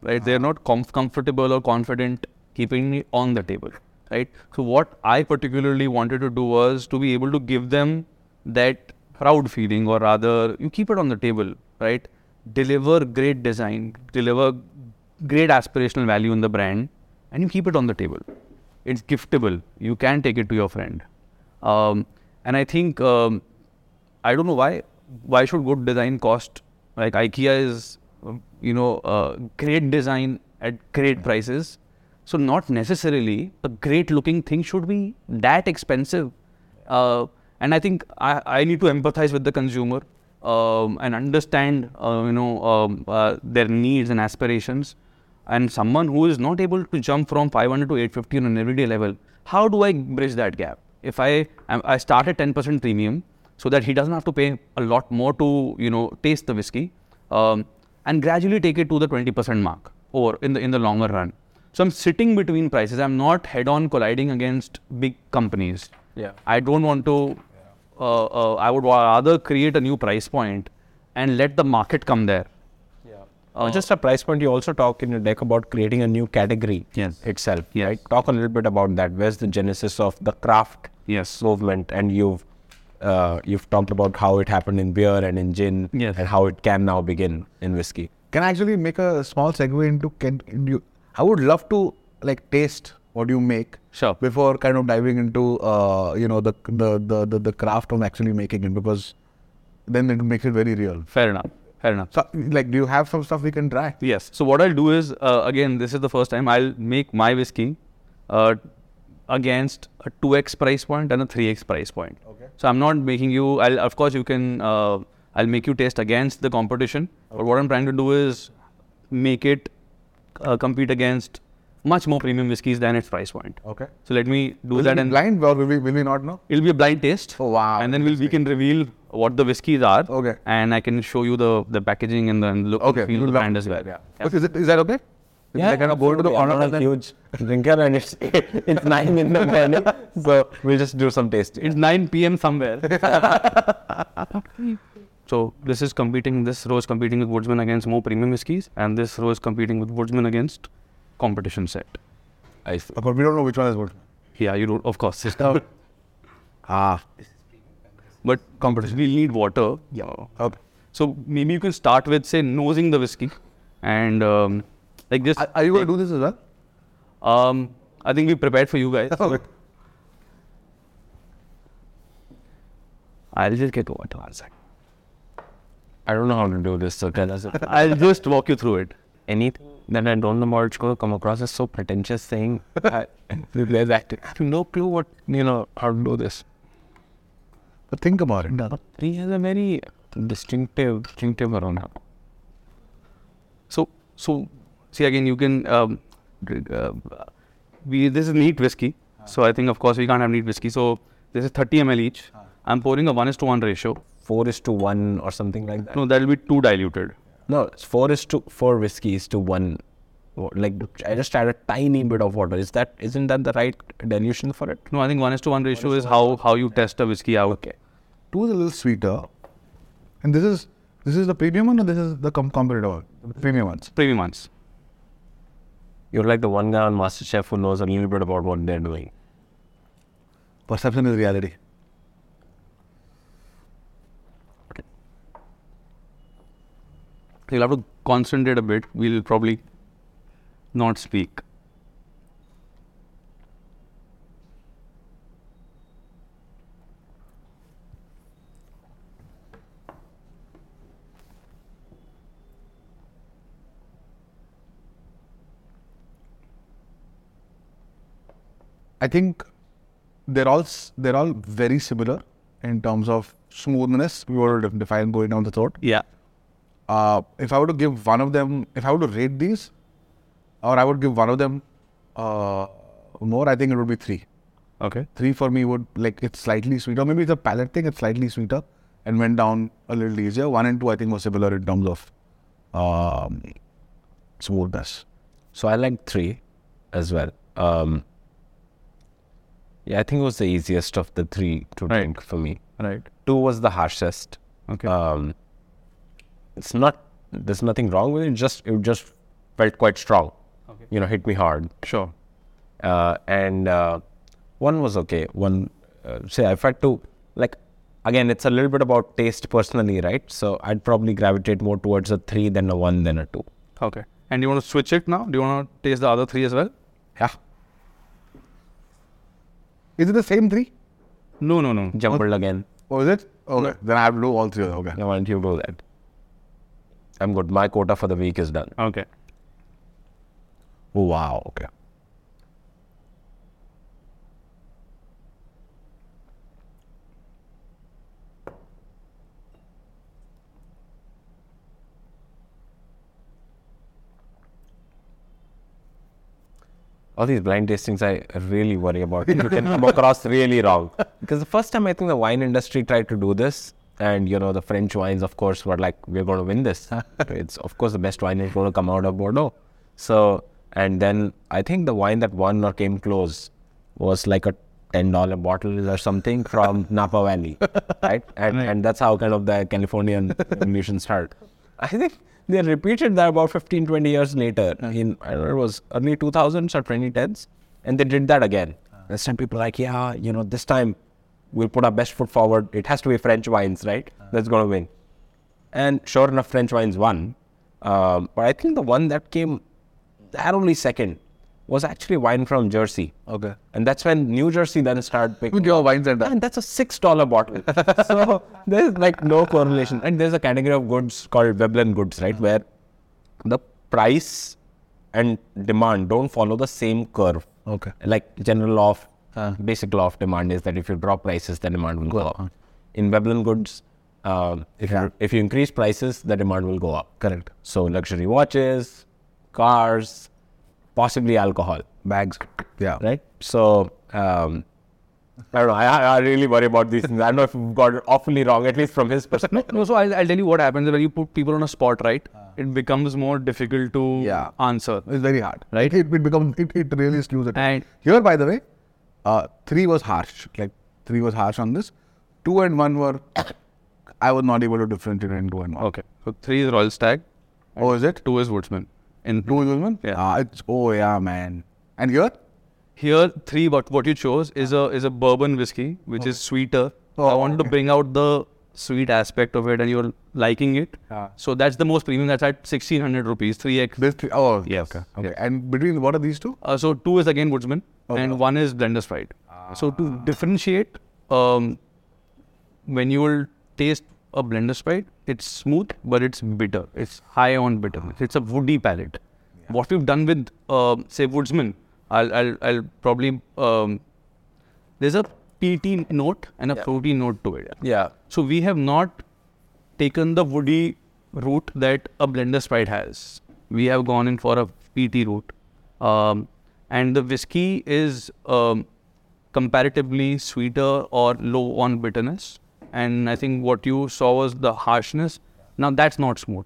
right? They're not comf- comfortable or confident keeping it on the table, right? So what I particularly wanted to do was to be able to give them that proud feeling, or rather, you keep it on the table, right? Deliver great design, deliver great aspirational value in the brand, and you keep it on the table. It's giftable. You can take it to your friend. Um, and I think um, I don't know why. Why should good design cost like IKEA is, you know, uh, great design at great prices. So not necessarily a great looking thing should be that expensive. Uh, and I think I, I need to empathize with the consumer um, and understand, uh, you know, um, uh, their needs and aspirations. And someone who is not able to jump from 500 to 850 on an everyday level, how do I bridge that gap? If I I start at 10% premium, so that he doesn't have to pay a lot more to you know taste the whiskey, um, and gradually take it to the 20% mark or in the in the longer run. So I'm sitting between prices. I'm not head-on colliding against big companies. Yeah. I don't want to. Uh, uh, I would rather create a new price point and let the market come there. Uh, just a price point. You also talk in your deck about creating a new category Yes. itself. Yes. Right. Talk a little bit about that. Where's the genesis of the craft Yes. movement? And you've uh, you've talked about how it happened in beer and in gin, Yes. and how it can now begin in whiskey. Can I actually make a small segue into can you? I would love to like taste what you make Sure. before kind of diving into uh, you know the, the the the the craft of actually making it because then it makes it very real. Fair enough. Fair enough. So like, do you have some stuff we can try? Yes. So what I'll do is, uh, again, this is the first time I'll make my whiskey uh, against a 2x price point and a 3x price point. Okay. So I'm not making you. I'll of course you can. Uh, I'll make you taste against the competition. Okay. But what I'm trying to do is make it uh, compete against much more premium whiskeys than its price point. Okay. So let me do Will that and blind or will we will we not know? it'll be a blind taste. Oh, wow. And then we'll, we can reveal what the whiskeys are. Okay. And I can show you the the packaging and the and look Okay. and feel we'll the brand as well. Yeah. Okay. Is, it, is that okay? I kind of go into the absolutely. honor I'm not a huge drinker, and it's it's nine in the morning, so we'll just do some tasting. It's 9 p.m. somewhere. so this is competing. This row is competing with Woodsmen against more premium whiskies, and this row is competing with Woodsmen against competition set. I see. Of course, we don't know which one is what. Yeah, you don't. Of course, it's Ah. but competition. We need water. Yeah. Okay. So maybe you can start with say nosing the whiskey, and um, like this. Are, are you going to do this as well? Um, I think we prepared for you guys. Okay. I'll just get water one sec. I don't know how to do this, so tell us. I'll just walk you through it. Anything that I don't know about it's going to come across as so pretentious saying. I, there's that. I have no clue what you know how to do this. But think about it. He has a very distinctive, distinctive around. So, so see again, you can. Um, uh, we this is neat whiskey, so I think of course we can't have neat whiskey. So this is 30 ml each. I'm pouring a one is to one ratio. Four is to one or something like that. No, that will be too diluted. No, it's four is to four whiskeys to one. Like I just add a tiny bit of water. Is that isn't that the right dilution for it? No, I think one is to one ratio is how how you test a whiskey out. Okay. Two is a little sweeter, and this is this is the premium one or this is the com- competitive one? Premium ones. Premium ones. You're like the one guy on MasterChef who knows a little bit about what they're doing. Perception is reality. You'll have to concentrate a bit. We'll probably not speak. I think they're all they're all very similar in terms of smoothness. We were to define going down the throat. Yeah. Uh, if I were to give one of them, if I were to rate these, or I would give one of them uh, more, I think it would be three. Okay. Three for me would like it's slightly sweeter. Maybe it's a palate thing. It's slightly sweeter and went down a little easier. One and two, I think, were similar in terms of um, smoothness. So I like three as well. Um, yeah, I think it was the easiest of the three to Right. drink for me. Right. Two was the harshest. Okay. Um, it's not. There's nothing wrong with it. Just it just felt quite strong. Okay. You know, hit me hard. Sure. Uh, and uh, one was okay. One, uh, say, I had to like. Again, it's a little bit about taste personally, right? So I'd probably gravitate more towards a three than a one than a two. Okay. And you want to switch it now? Do you want to taste the other three as well? Yeah. Is it the same three? No, no, no. Jumbled oh. again. Oh, is it? Okay. Then I have to do all three. Okay. Yeah, why don't you do that? I'm good. My quota for the week is done. Okay. Oh, wow. Okay. All these blind tastings, I really worry about. You can come across really wrong. Because the first time I think the wine industry tried to do this, and you know the French wines, of course, were like, we're going to win this. it's of course the best wine is going to come out of Bordeaux. So, and then I think the wine that won or came close was like a ten dollar bottle or something from Napa Valley, right? And Right. and that's how kind of the Californian revolution started. I think they repeated that about 15, 20 years later in, I don't know, it was early 2000s or 2010s. And they did that again. This time people are like, yeah, you know, this time we'll put our best foot forward. It has to be French wines, right? That's going to win. And sure enough, French wines won. Um, but I think the one that came that only second was actually wine from Jersey. Okay. And that's when New Jersey then started picking With your wine center. and that's a six dollar bottle. so there's like no correlation. And there's a category of goods called Veblen goods, right? Where the price and demand don't follow the same curve. Okay. Like general law of basic law of demand is that if you drop prices, the demand will go up. In Veblen goods, um, if you if you increase prices, the demand will go up. Correct. So luxury watches, cars, possibly alcohol Bags. Yeah. right? So um, I don't know. I, I really worry about these things. I don't know if we've got it awfully wrong, at least from his perspective. No, so I'll, I'll tell you what happens when you put people on a spot, right? It becomes more difficult to Yeah. answer. It's very hard. Right. It, it becomes it, it really skews it. And Here, by the way, uh, three was harsh. Like three was harsh on this. Two and one were. I was not able to differentiate in two and one. okay, so three is Royal Stag, Oh, is it? two is Woodsmen. In Two is. Yeah. Ah, it's oh yeah, man. And here, here, three what what you chose is a is a bourbon whiskey, which is sweeter. Oh, I wanted to bring out the sweet aspect of it, and you're liking it. Ah. So that's the most premium. That's at sixteen hundred rupees, three x. this three, oh Yes. okay okay. Yeah. And between what are these two? Uh, so two is again Woodsmen, Okay. and one is Blenders Pride. So to differentiate, um, when you will taste a Blenders Pride, it's smooth, but it's bitter. It's high on bitterness. It's a woody palate. What we've done with, uh, say, Woodsmen, I'll, I'll, I'll probably um, there's a peaty note and a Yeah. fruity note to it. Yeah. So we have not taken the woody route that a Blenders Pride has. We have gone in for a peaty route, um, and the whiskey is um, comparatively sweeter or low on bitterness. And I think what you saw was the harshness. Now that's not smooth,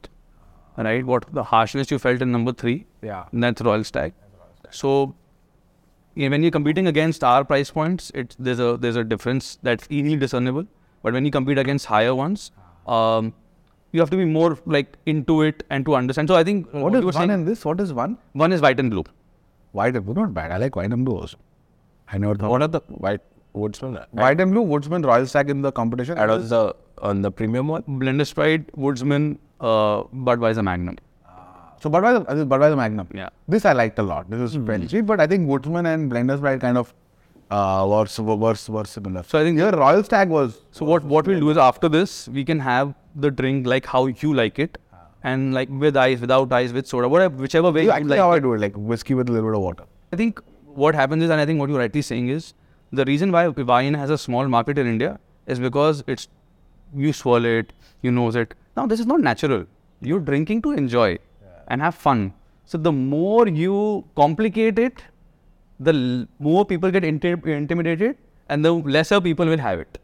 right? What the harshness you felt in number three, Yeah. that's Royal Stag. So yeah, when you're competing against our price points, it's there's a there's a difference that's easily discernible. But when you compete against higher ones, um, you have to be more like into it and to understand. So I think What you one saying- and this? What is one? one is white and blue. White and blue, not bad. I like white and blue also. I never thought. What are the white woodsman? White and blue, Woodsmen, Royal Stag in the competition. And on the on the premium one? Blenders Pride, Woodsmen, uh, Budweiser Magnum. So Budweiser, uh, this Budweiser Magnum. Yeah. This I liked a lot. This is Frenchy, but I think Woodsmen and Blender's Pride kind of uh, were, were, were, were similar. So I think Here, Royal Stag was. So what what we'll do is after this we can have the drink like how you like it, and like with ice, without ice, with soda, whatever, whichever way You you actually like. how I do it, like whiskey with a little bit of water. I think what happens is, and I think what you're rightly saying is, the reason why wine has a small market in India is because it's you swirl it, you nose it. Now this is not natural. You're drinking to enjoy and have fun. So the more you complicate it, the l- more people get inti- intimidated, and the lesser people will have it.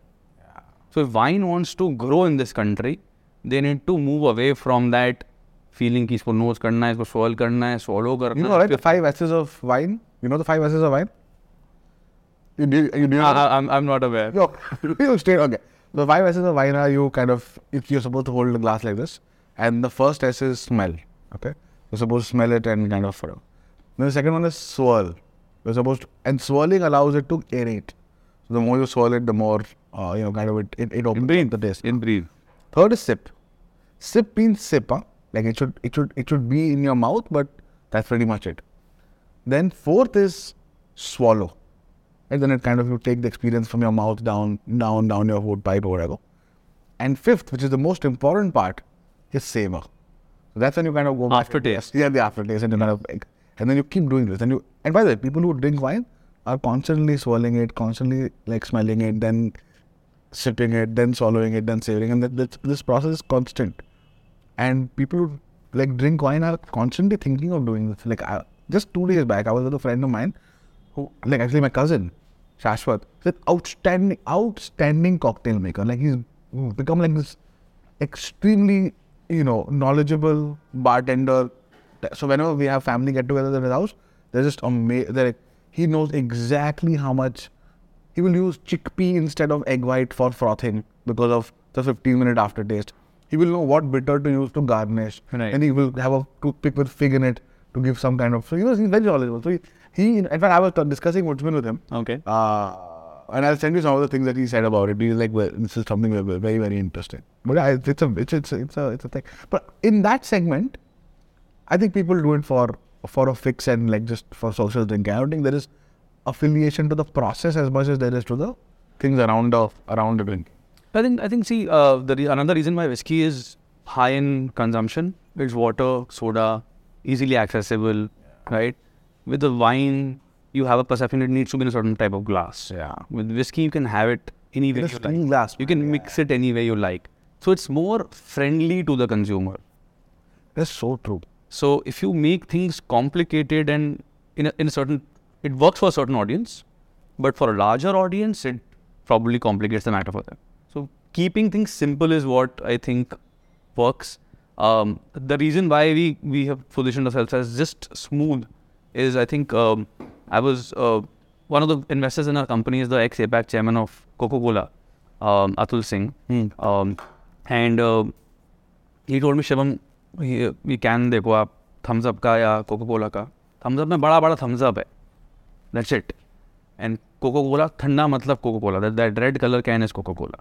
So if wine wants to grow in this country, they need to move away from that feeling कि इसको nose करना है, इसको swirl करना है, swallow करना You है. know, right? The five S's of wine. You know the five S's of wine. You do. You do. I, I- I'm, I'm not aware. Yo, you straight. Okay. The five S's of wine are you kind of if you're supposed to hold a glass like this, and the first S is smell. Okay. You're supposed to smell it and kind of whatever. Then the second one is swirl. You're supposed to, and swirling allows it to aerate. So the more you swirl it, the more uh, you know, kind of it it, it opens up the taste. In brief. Third is sip. Sip means sip, huh? Like it should it should it should be in your mouth, but that's pretty much it. Then fourth is swallow. And then it kind of you take the experience from your mouth down, down, down your food pipe or whatever. And fifth, which is the most important part, is savor. So that's when you kind of go Aftertaste. Yeah, the aftertaste, and you kind of like, and then you keep doing this. And you and by the way, people who drink wine are constantly swirling it, constantly like smelling it, then sipping it, then swallowing it, then savoring, and that, that this process is constant. And people who like drink wine are constantly thinking of doing this. Like I, just two days back, I was with a friend of mine, who like actually my cousin, Shashwat, he's an outstanding, outstanding cocktail maker. Like he's become like this extremely, you know, knowledgeable bartender. So whenever we have family get-togethers at his house, they're just amazing. They're like, he knows exactly how much he will use chickpea instead of egg white for frothing because of the 15 minute aftertaste. He will know what bitter to use to garnish. Right. And he will have a toothpick with fig in it to give some kind of. So he was he's very knowledgeable. So he, he in fact, I was discussing woodsmen with him. Okay. Uh, and I'll send you some of the things that he said about it. He's like, well, this is something very, very, very interesting. But yeah, it's, it's a, it's, it's, it's a, it's a thing. But in that segment, I think people do it for for a fix and like just for social drinking. I don't think there is affiliation to the process as much as there is to the things around the around the drink. I think I think see uh, the re- another reason why whiskey is high in consumption is water, soda, easily accessible, right? With the wine, you have a perception it needs to be in a certain type of glass. Yeah. With whiskey, you can have it any way you like. glass, You can mix it any way you like. So it's more friendly to the consumer. That's so true. So if you make things complicated and in a, in a certain, it works for a certain audience, but for a larger audience, it probably complicates the matter for them. So keeping things simple is what I think works. Um, the reason why we we have positioned ourselves as just smooth is I think um, I was uh, one of the investors in our company is the ex APAC chairman of Coca Cola, um, Atul Singh. Hmm. Um, and uh, he told me, Shivam, we can't. deko aap Thums Up ka ya Coca Cola ka. Thums Up mein bada bada thumbs up hai. That's it. And Coca Cola, thanda matlab Coca Cola. That, that red color can is Coca Cola.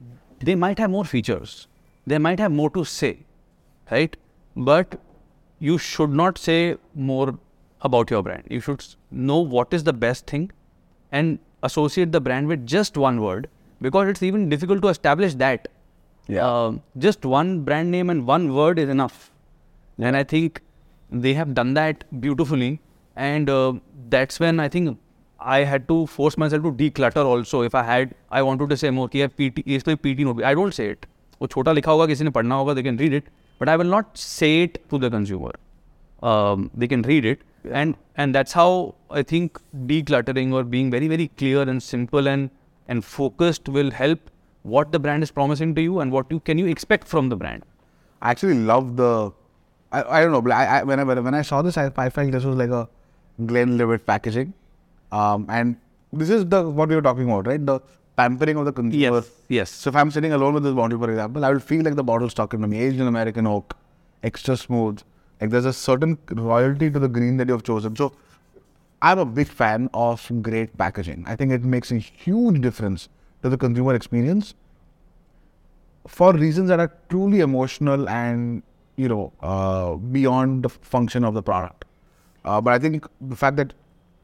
Hmm. They might have more features. They might have more to say. Right? But you should not say more about your brand you should s- know what is the best thing and associate the brand with just one word because it's even difficult to establish that Yeah. Um, just one brand name and one word is enough and i think they have done that beautifully and uh, that's when i think I had to force myself to declutter also. If I had, I wanted to say more कि PT, इस पे PT note. I don't say it. वो छोटा लिखा होगा किसी ने पढ़ना होगा they can read it, but I will not say it to the consumer. Um, they can read it, and and that's how I think decluttering or being very very clear and simple and and focused will help what the brand is promising to you and what you can you expect from the brand. I actually love the. I, I don't know, but I, I when I when I saw this, I, I felt this was like a Glenlivet packaging, um, and this is the what we were talking about, right? The pampering of the consumer. Yes. Yes. So if I'm sitting alone with this bottle, for example, I will feel like the bottle's talking to me. Aged in American oak, extra smooth. Like there's a certain royalty to the green that you've chosen. So I'm a big fan of great packaging. I think it makes a huge difference to the consumer experience for reasons that are truly emotional and you know uh, beyond the function of the product. Uh, but I think the fact that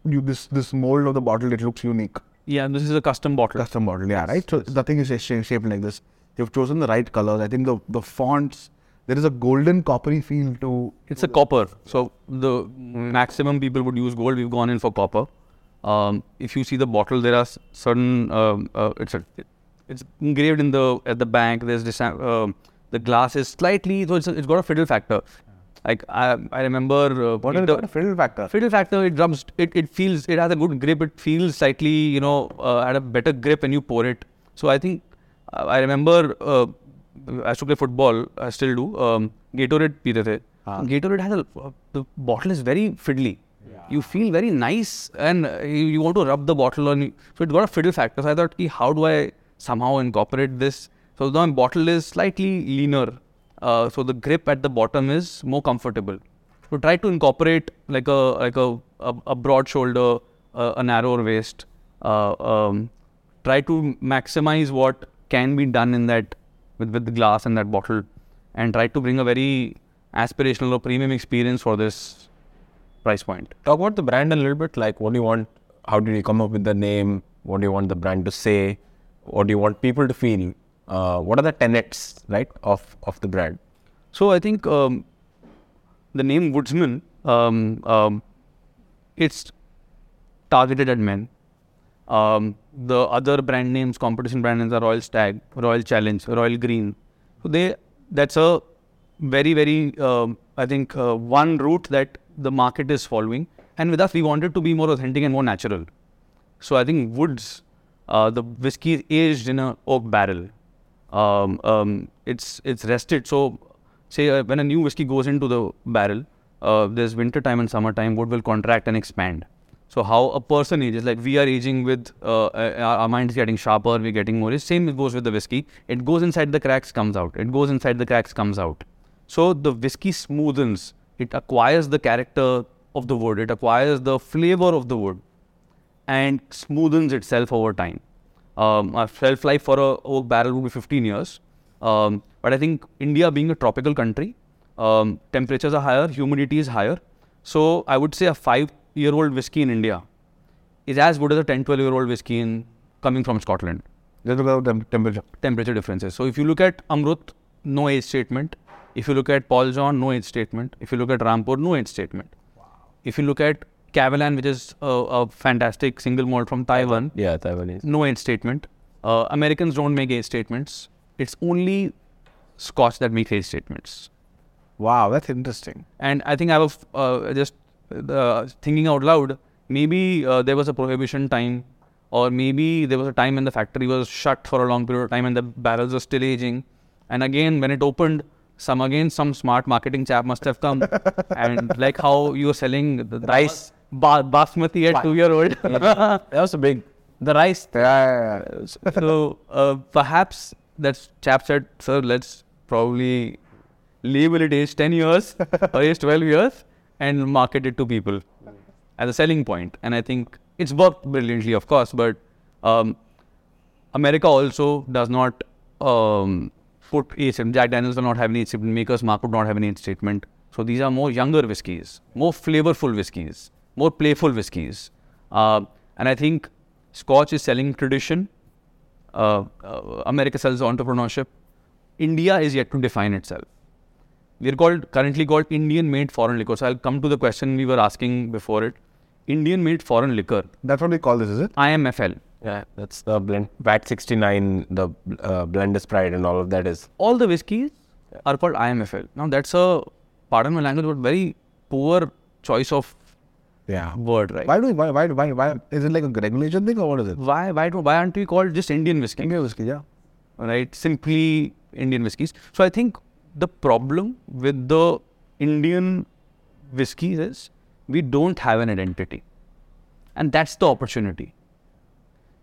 you this this mold of the bottle it looks unique, Yeah, this is a custom bottle. custom bottle, yeah, right. So the thing is sh- shaped like this. You've chosen the right colors. I think the the fonts, there is a golden coppery feel to. It's a copper. So the maximum people would use gold. We've gone in for copper. Um, if you see the bottle, there are certain. Um, uh, it's a, it's engraved in the at the back. There's this. Um the glass is slightly. So it's, it's got a fiddle factor. Like I, I remember. Uh, What is the fiddle factor? Fiddle factor, it drums, it, it feels, it has a good grip, it feels slightly, you know, uh, had a better grip when you pour it. So I think, uh, I remember, uh, I used to play football, I still do, um, Gatorade peete the. Ah. Gatorade has a, the bottle is very fiddly. You feel very nice and you, you want to rub the bottle on you. So it got a fiddle factor. So I thought, "Ki, how do I somehow incorporate this? So the bottle is slightly leaner. Uh, so the grip at the bottom is more comfortable. So try to incorporate like a like a a, a broad shoulder, uh, a narrower waist. Uh, um, try to maximize what can be done in that with with the glass and that bottle, and try to bring a very aspirational or premium experience for this price point. Talk about the brand a little bit. Like, what do you want? How did you come up with the name? What do you want the brand to say? What do you want people to feel? Uh, what are the tenets, right, of of the brand? So I think um, the name Woodsmen, um, um, it's targeted at men. Um, the other brand names, competition brand names are Royal Stag, Royal Challenge, Royal Green. So they that's a very very um, I think uh, one route that the market is following. And with us, we wanted to be more authentic and more natural. So I think Woods, uh, the whiskey is aged in a oak barrel. Um, um, it's it's rested. So say uh, when a new whiskey goes into the barrel, uh, there's winter time and summer time. Wood will contract and expand. So how a person ages, like we are aging with uh, our, mind is getting sharper, we're getting more. Same goes with the whiskey. It goes inside the cracks, comes out. It goes inside the cracks, comes out. So the whiskey smoothens. It acquires the character of the wood. It acquires the flavor of the wood and smoothens itself over time. Um, shelf life for a oak barrel would be 15 years. Um, but I think India being a tropical country, um, temperatures are higher, humidity is higher. So I would say a five-year-old whiskey in India is as good as a 10, 12-year-old whiskey in coming from Scotland. Just because of tem- temperature. Temperature differences. So if you look at Amrut, no age statement. If you look at Paul John, no age statement. If you look at Rampur, no age statement. Wow. If you look at Kavalan, which is a, a fantastic single malt from Taiwan, Yeah, Taiwanese. no age statement. Uh, Americans don't make age statements. It's only Scotch that makes age statements. Wow, that's interesting. And I think I was uh, just thinking out loud. Maybe uh, there was a prohibition time, or maybe there was a time when the factory was shut for a long period of time and the barrels were still aging. And again, when it opened, some again some smart marketing chap must have come, and like how you were selling the, the Rice. ba- basmati at two year old. That was a big. The rice. Yeah, yeah, yeah. so uh, perhaps that chap said, "Sir, let's probably label it age 10 years or age 12 years and market it to people as a selling point." And I think it's worked brilliantly, of course, but um, America also does not um, put statement. Jack Daniels will not have any statement. Makers Mark would not have any statement. So these are more younger whiskies, more flavorful whiskies, more playful whiskies. Uh, and I think Scotch is selling tradition. Uh, uh, America sells entrepreneurship. India is yet to define itself. We are called currently called Indian made foreign liquor. So I'll come to the question we were asking before it. Indian made foreign liquor, That's what we call this, is it? IMFL. Yeah, that's the blend. VAT 69, the uh, Blender's Pride, and all of that is. all the whiskies are called IMFL. Now that's a pardon my language, but very poor choice of Yeah. word, right? Why do we, why, why, why, why, is it like a regulation thing or what is it? Why why do, why aren't we called just Indian whiskey? India whiskey, yeah. Right? Simply Indian whiskies. So I think the problem with the Indian whiskies is we don't have an identity. And that's the opportunity.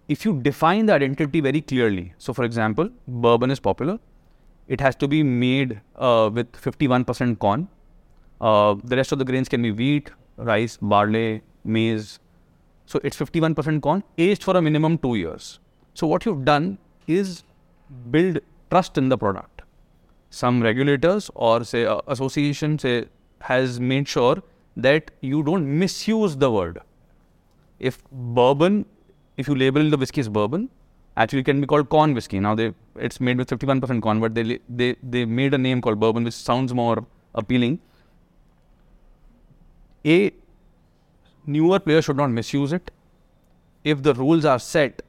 If you define the identity very clearly, so for example, bourbon is popular, it has to be made uh, with 51% corn. Uh, the rest of the grains can be wheat, rice, barley, maize. So it's 51% corn, aged for a minimum two years. So what you've done is build trust in the product. Some regulators or say uh, association say has made sure that you don't misuse the word. If bourbon, if you label the whiskey as bourbon, actually it can be called corn whiskey. Now they it's made with 51% corn, but they they they made a name called bourbon, which sounds more appealing. A newer player should not misuse it. If the rules are set,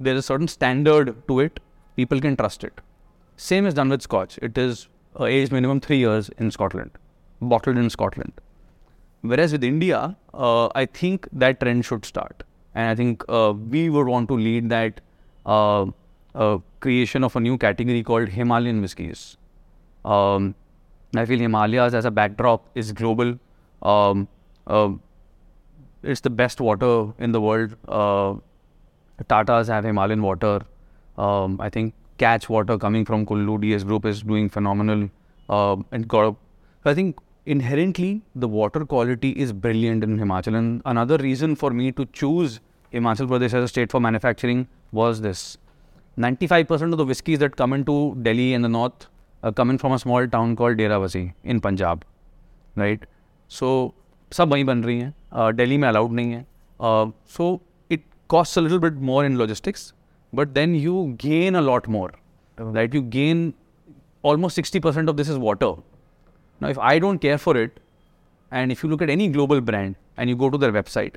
there is a certain standard to it. People can trust it. Same is done with Scotch. It is uh, aged minimum three years in Scotland, bottled in Scotland. Whereas with India, uh, I think that trend should start, and I think uh, we would want to lead that uh, uh, creation of a new category called Himalayan whiskies. Um, I feel Himalayas as a backdrop is global. Um, um, it's the best water in the world. Uh, Tatas have Himalayan water. Um, I think Catch Water coming from Kullu DS Group is doing phenomenal. Uh, and got so I think inherently the water quality is brilliant in Himachal. And another reason for me to choose Himachal Pradesh as a state for manufacturing was this. 95% of the whiskies that come into Delhi and the north uh, come in from a small town called Dera Bassi in Punjab, right? So, सब वहीं बन रही Delhi Delhi में allowed नहीं है so it cost a little bit more in but then you gain a lot more. Oh. Right? You gain almost 60% of this is water. Now, if I don't care for it, and if you look at any global brand and you go to their website,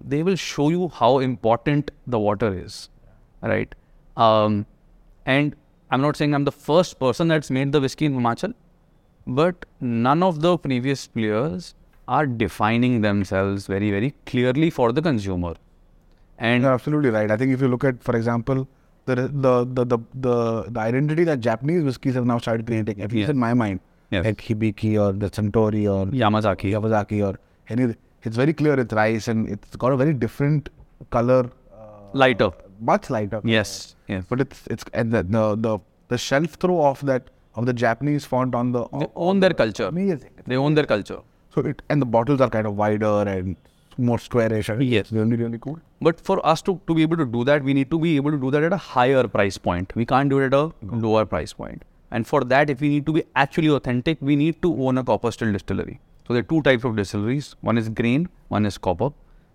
they will show you how important the water is. Right? Um, and I'm not saying I'm the first person that's made the whiskey in Machal, but none of the previous players are defining themselves very, very clearly for the consumer. And You're absolutely right. I think if you look at, for example, the the the the, the, the identity that Japanese whiskies have now started creating, at least Yeah. in my mind, Yes. like Hibiki or the Suntory or Yamazaki, Yamazaki or any, it's very clear it's rice and it's got a very different color, uh, lighter. much lighter. Yes, yes. but it's it's and the the the, the shelf throw of that of the Japanese font on the They own their culture. amazing. They own their culture. So it and the bottles are kind of wider and more squarish. Yes. really really cool. But for us to, to be able to do that, we need to be able to do that at a higher price point. We can't do it at a lower price point. And for that, if we need to be actually authentic, we need to own a copper still distillery. So there are two types of distilleries. One is grain, one is copper.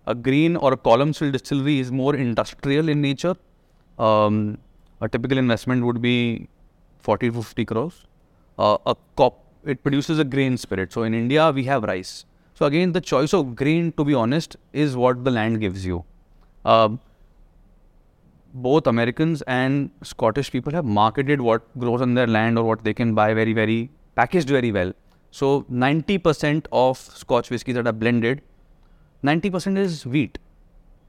A grain or a column still distillery is more industrial in nature. Um, a typical investment would be 40 to 50 crores. Uh, a cop it produces a grain spirit. So in India we have rice. So again, the choice of green, to be honest, is what the land gives you. Um, both Americans and Scottish people have marketed what grows on their land or what they can buy very, very packaged very well. So 90% of Scotch whiskies that are blended, 90% is wheat,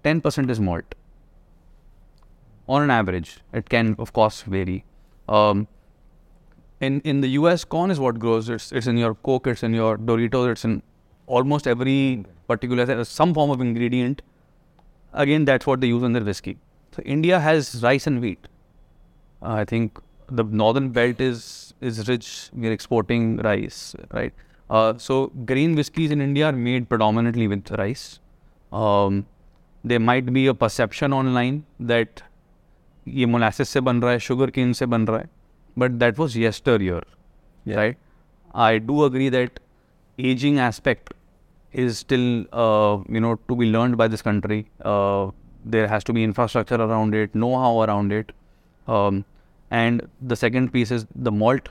10% is malt. On an average, it can of course vary. Um, in in the US, corn is what grows. It's it's in your Coke, it's in your Doritos, it's in almost every particular some form of ingredient. Again, that's what they use in their whiskey. So India has rice and wheat. Uh, I think the northern belt is is rich. We're exporting rice, right? Uh, so grain whiskies in India are made predominantly with rice. Um, there might be a perception online that ये molasses से बन रहा है sugar cane से बन रहा है but that was yesteryear Yeah. right I do agree that aging aspect is still uh, you know to be learned by this country uh, there has to be infrastructure around it know-how around it um, and the second piece is the malt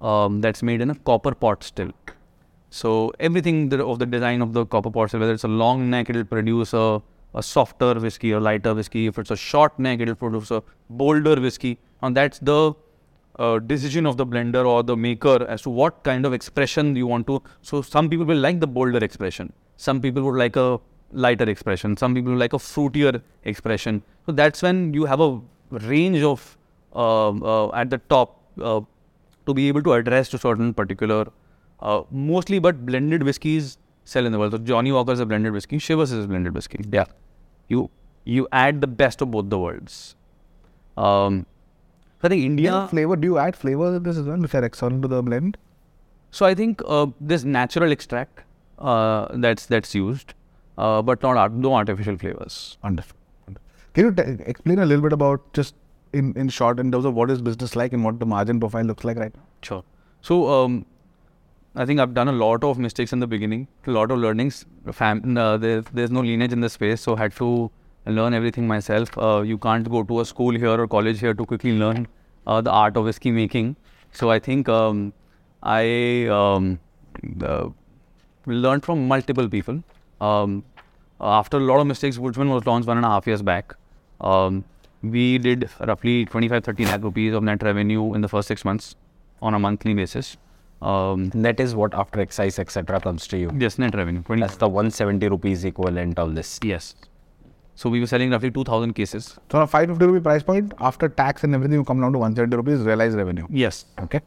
um, that's made in a copper pot still so everything that, of the design of the copper pot, whether it's a long neck, it'll produce a, a softer whiskey or lighter whiskey. If it's a short neck, it'll produce a bolder whiskey. And that's the uh, decision of the blender or the maker as to what kind of expression you want to. So some people will like the bolder expression. Some people would like a lighter expression. Some people like a fruitier expression. So that's when you have a range of um, uh, at the top uh, to be able to address to certain particular uh, mostly but blended whiskies sell in the world. So Johnnie Walker is a blended whiskey, Chivas is a blended whiskey. Yeah. You you add the best of both the worlds. Um, I think India Yeah. Flavor? Do you add flavor in this as well? You're external to the blend? So I think uh, this natural extract uh, that's that's used, uh, but not art, no artificial flavors. Understood. Can you t- explain a little bit about just in, in short in terms of what is business like and what the margin profile looks like right now? Sure. So um, I think I've done a lot of mistakes in the beginning, a lot of learnings. Fam- uh, there's, there's no lineage in the space, so I had to learn everything myself. Uh, you can't go to a school here or college here to quickly learn uh, the art of whiskey making. So I think um, I um, uh, learned from multiple people. Um, after a lot of mistakes, Woodsmen was launched one and a half years back. Um, we did roughly 25 30 lakh rupees of net revenue in the first six months on a monthly basis. Um, That is what after excise etc. comes to you. yes, net revenue. 20, That's the 170 rupees equivalent of this. yes. So we were selling roughly 2,000 cases. So on a 550 rupee price point, after tax and everything, you come down to 170 rupees realized revenue. Yes. Okay.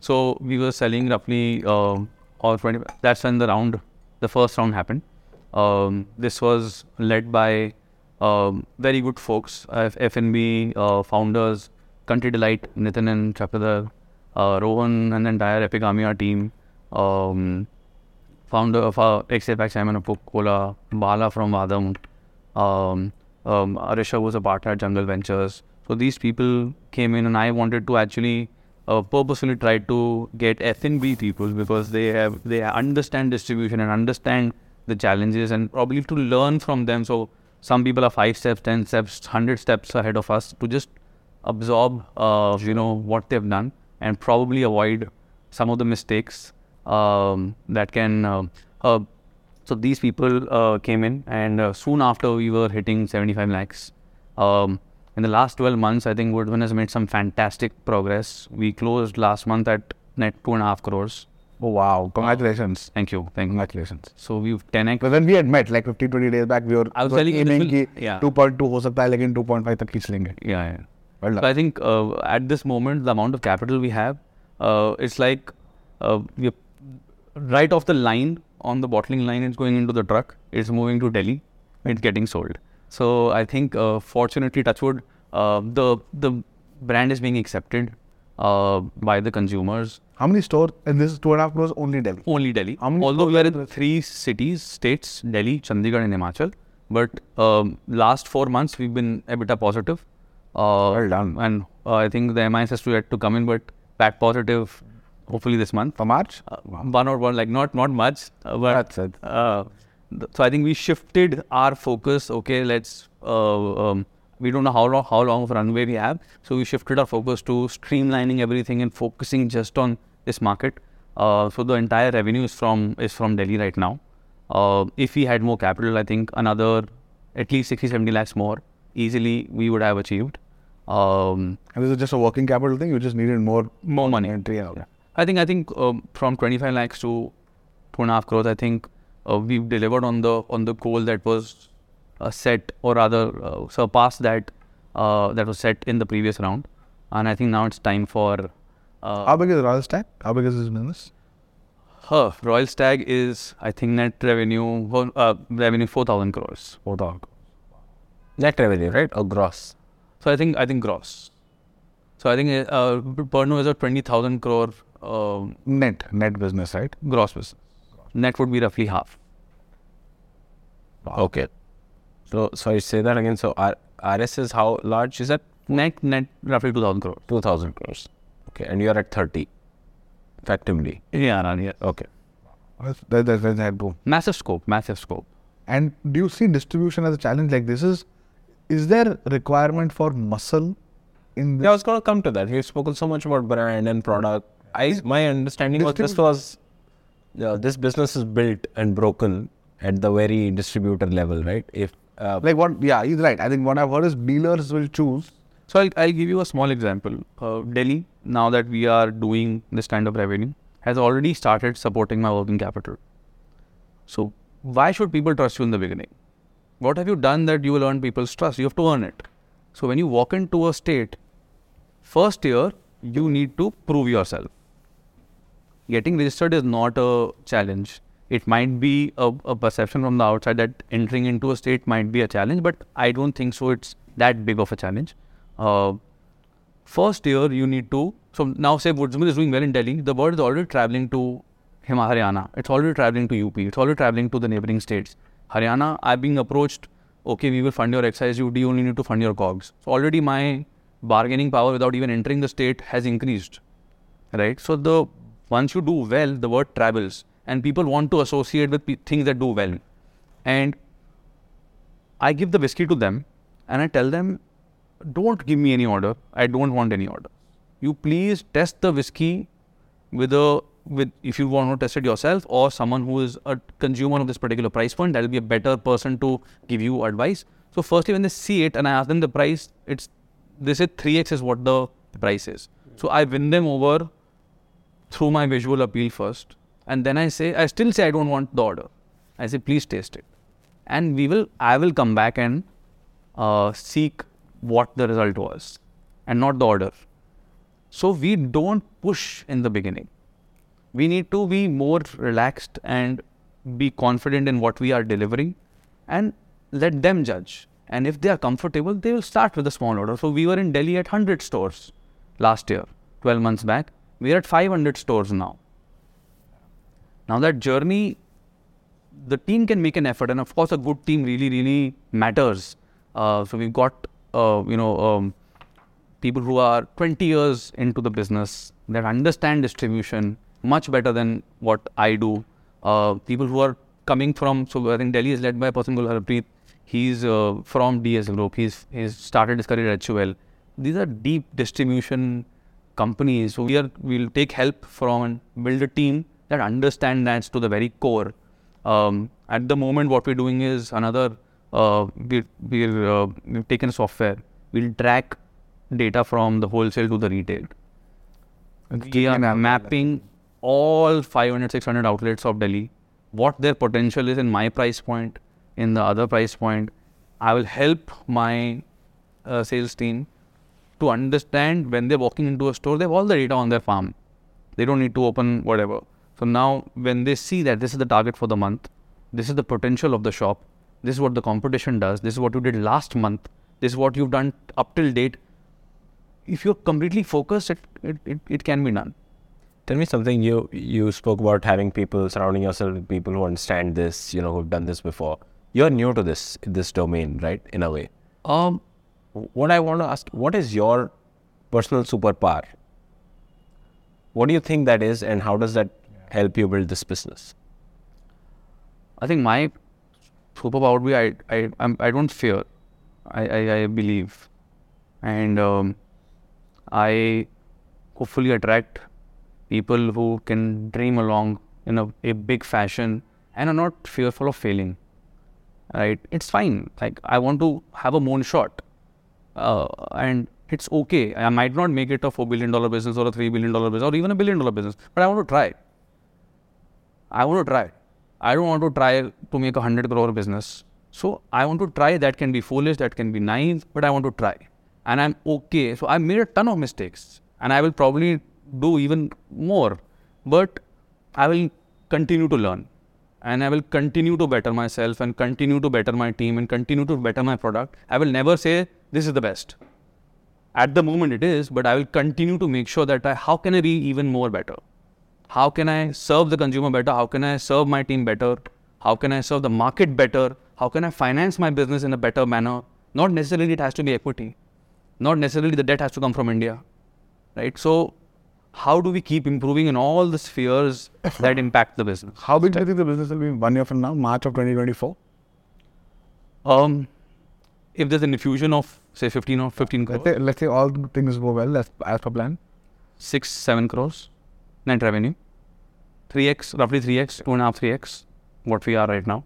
So we were selling roughly um or 20. That's when the round, the first round happened. Um, this was led by um, very good folks, uh, FNB uh, founders, Country Delight, Nitin and Chakradhar, uh, Rohan and the entire Epigamia team, um, founder of uh, XAPAC Simon of Coca-Cola, Bala from Vadam, um, um, Arisha was a partner at Jungle Ventures. So these people came in, and I wanted to actually uh, purposefully try to get F&B people because they have they understand distribution and understand the challenges and probably to learn from them. So some people are five steps, ten steps, hundred steps ahead of us to just absorb, uh, you know, what they've done and probably avoid some of the mistakes um, that can. Uh, uh, so these people uh, came in, and uh, soon after we were hitting 75 lakhs. Um, in the last 12 months, I think Woodsmen has made some fantastic progress. We closed last month at net two and a half crores. Oh, wow. Congratulations. Thank you. Thank you. Congratulations. So we've 10x. But when we had met like 15, 20 days back, we were I was telling you, will, yeah. 2.2 ho sakta hai, lekin 2.5. Yeah, yeah. Well done. So I think uh, at this moment, the amount of capital we have, uh, it's like uh, we're right off the line on the bottling line. It's going into the truck. It's moving to Delhi. It's getting sold. So I think, uh, fortunately, Touchwood, uh, the the brand is being accepted uh, by the consumers. How many stores? And this is two and a half crores only Delhi. Only Delhi. How many Although we are in three cities, states, Delhi, Chandigarh, and Himachal. But um, last four months we've been EBITDA positive. Uh, Well done. And uh, I think the MIS has to yet to come in, but back positive, hopefully this month. For March? Uh, One or one, like not not much, uh, but That's it. uh, th- so I think we shifted our focus. Okay, let's. Uh, um, we don't know how long how long of runway we have, so we shifted our focus to streamlining everything and focusing just on this market. Uh, so the entire revenue is from is from Delhi right now. Uh, if we had more capital, I think another at least 60, 70 lakhs more easily we would have achieved. Um, And this is just a working capital thing. You just needed more more money. entry out. I think I think um, from 25 lakhs to two and a half crores, I think uh, we've delivered on the on the goal that was uh, set, or rather uh, surpassed that uh, that was set in the previous round, and I think now it's time for. Uh, How big is Royal Stag? How big is this business? her Royal Stag is I think net revenue uh, revenue 4,000 crores. 4,000. Net revenue, right? Or gross? So I think I think gross. So I think uh, Pernod is a 20,000 crore uh, Net, net business, right? gross business. Net would be roughly half. Okay. So, sorry, say that again. So, R- RS is how large is that? Net net roughly 2,000 crores. 2000 crores. Okay. And you're at 30, effectively. Yeah, around here. Okay. That's, that, that, that's helpful. Massive scope, massive scope. And do you see distribution as a challenge like this? Is is there requirement for muscle in this? Yeah, I was going to come to that. We've spoken so much about brand and product. I my understanding was this was uh, this business is built and broken at the very distributor level, right? If uh, Like what? Yeah, he's right. I think what I've heard is dealers will choose. So I'll, I'll give you a small example. Uh, Delhi, now that we are doing this kind of revenue, has already started supporting my working capital. So why should people trust you in the beginning? What have you done that you will earn people's trust? You have to earn it. So when you walk into a state, first year you need to prove yourself. Getting registered is not a challenge. It might be a, a perception from the outside that entering into a state might be a challenge, but I don't think so. It's that big of a challenge. Uh, first year you need to so now say Woodsmen is doing well in Delhi, the word is already traveling to Haryana, it's already traveling to UP, it's already traveling to the neighboring states. Haryana, I'm being approached, okay, we will fund your excise duty, you only need to fund your COGS. So already my bargaining power without even entering the state has increased. Right? So the once you do well, the word travels and people want to associate with things that do well. And I give the whiskey to them and I tell them, don't give me any order. I don't want any order. You please test the whiskey with a with if you want to test it yourself or someone who is a consumer of this particular price point, that will be a better person to give you advice. So firstly, when they see it and I ask them the price, it's they say 3x is what the price is. So I win them over through my visual appeal first. And then I say, I still say I don't want the order. I say, please taste it. And we will, I will come back and uh, seek what the result was and not the order. So we don't push in the beginning. We need to be more relaxed and be confident in what we are delivering and let them judge. And if they are comfortable, they will start with a small order. So we were in Delhi at 100 stores last year, 12 months back. We are at 500 stores now. Now that journey, the team can make an effort, and of course, a good team really, really matters. Uh, so we've got, uh, you know, um, people who are 20 years into the business that understand distribution much better than what I do. Uh, people who are coming from, so I think Delhi is led by a person called Harpreet. He's uh, from DS Group. He's he's started his career at HUL. These are deep distribution companies. So we are we'll take help from and build a team that understand that to the very core. Um, at the moment, what we're doing is another. Uh, we we're, uh, we've taken software. We'll track data from the wholesale to the retail. We are mapping all 500, 600 outlets of Delhi, what their potential is in my price point, in the other price point. I will help my uh, sales team to understand when they're walking into a store, they have all the data on their farm. They don't need to open whatever. So now, when they see that this is the target for the month, this is the potential of the shop, this is what the competition does, this is what you did last month, this is what you've done up till date. If you're completely focused, it, it, it, it can be done. Tell me something. You you spoke about having people surrounding yourself with people who understand this. You know, who've done this before. You're new to this this domain, right? In a way. Um, What I want to ask, what is your personal superpower? What do you think that is, and how does that help you build this business? I think my superpower would be I I I'm, I don't fear. I, I, I believe, and um, I hopefully attract people who can dream along in a, a big fashion and are not fearful of failing. Right? It's fine. Like I want to have a moonshot, uh, and it's okay. I might not make it a four billion dollar business or a three billion dollar business or even a billion dollar business, but I want to try. I want to try. I don't want to try to make a hundred crore business. So I want to try. That can be foolish, that can be naive, but I want to try. And I'm okay. So I made a ton of mistakes, and I will probably do even more. But I will continue to learn, and I will continue to better myself, and continue to better my team, and continue to better my product. I will never say this is the best. At the moment, it is, but I will continue to make sure that I, how can I be even more better how can I serve the consumer better? How can I serve my team better? How can I serve the market better? How can I finance my business in a better manner? Not necessarily it has to be equity. Not necessarily the debt has to come from India. Right? So, how do we keep improving in all the spheres that impact the business? How big do you think the business will be one year from now, March of 2024? Um, if there's an infusion of say 15 or 15 Let's say, let's say all things go well as, as per plan. six, seven crores net revenue, 3x, roughly 3x, two and a half, 3x, what we are right now.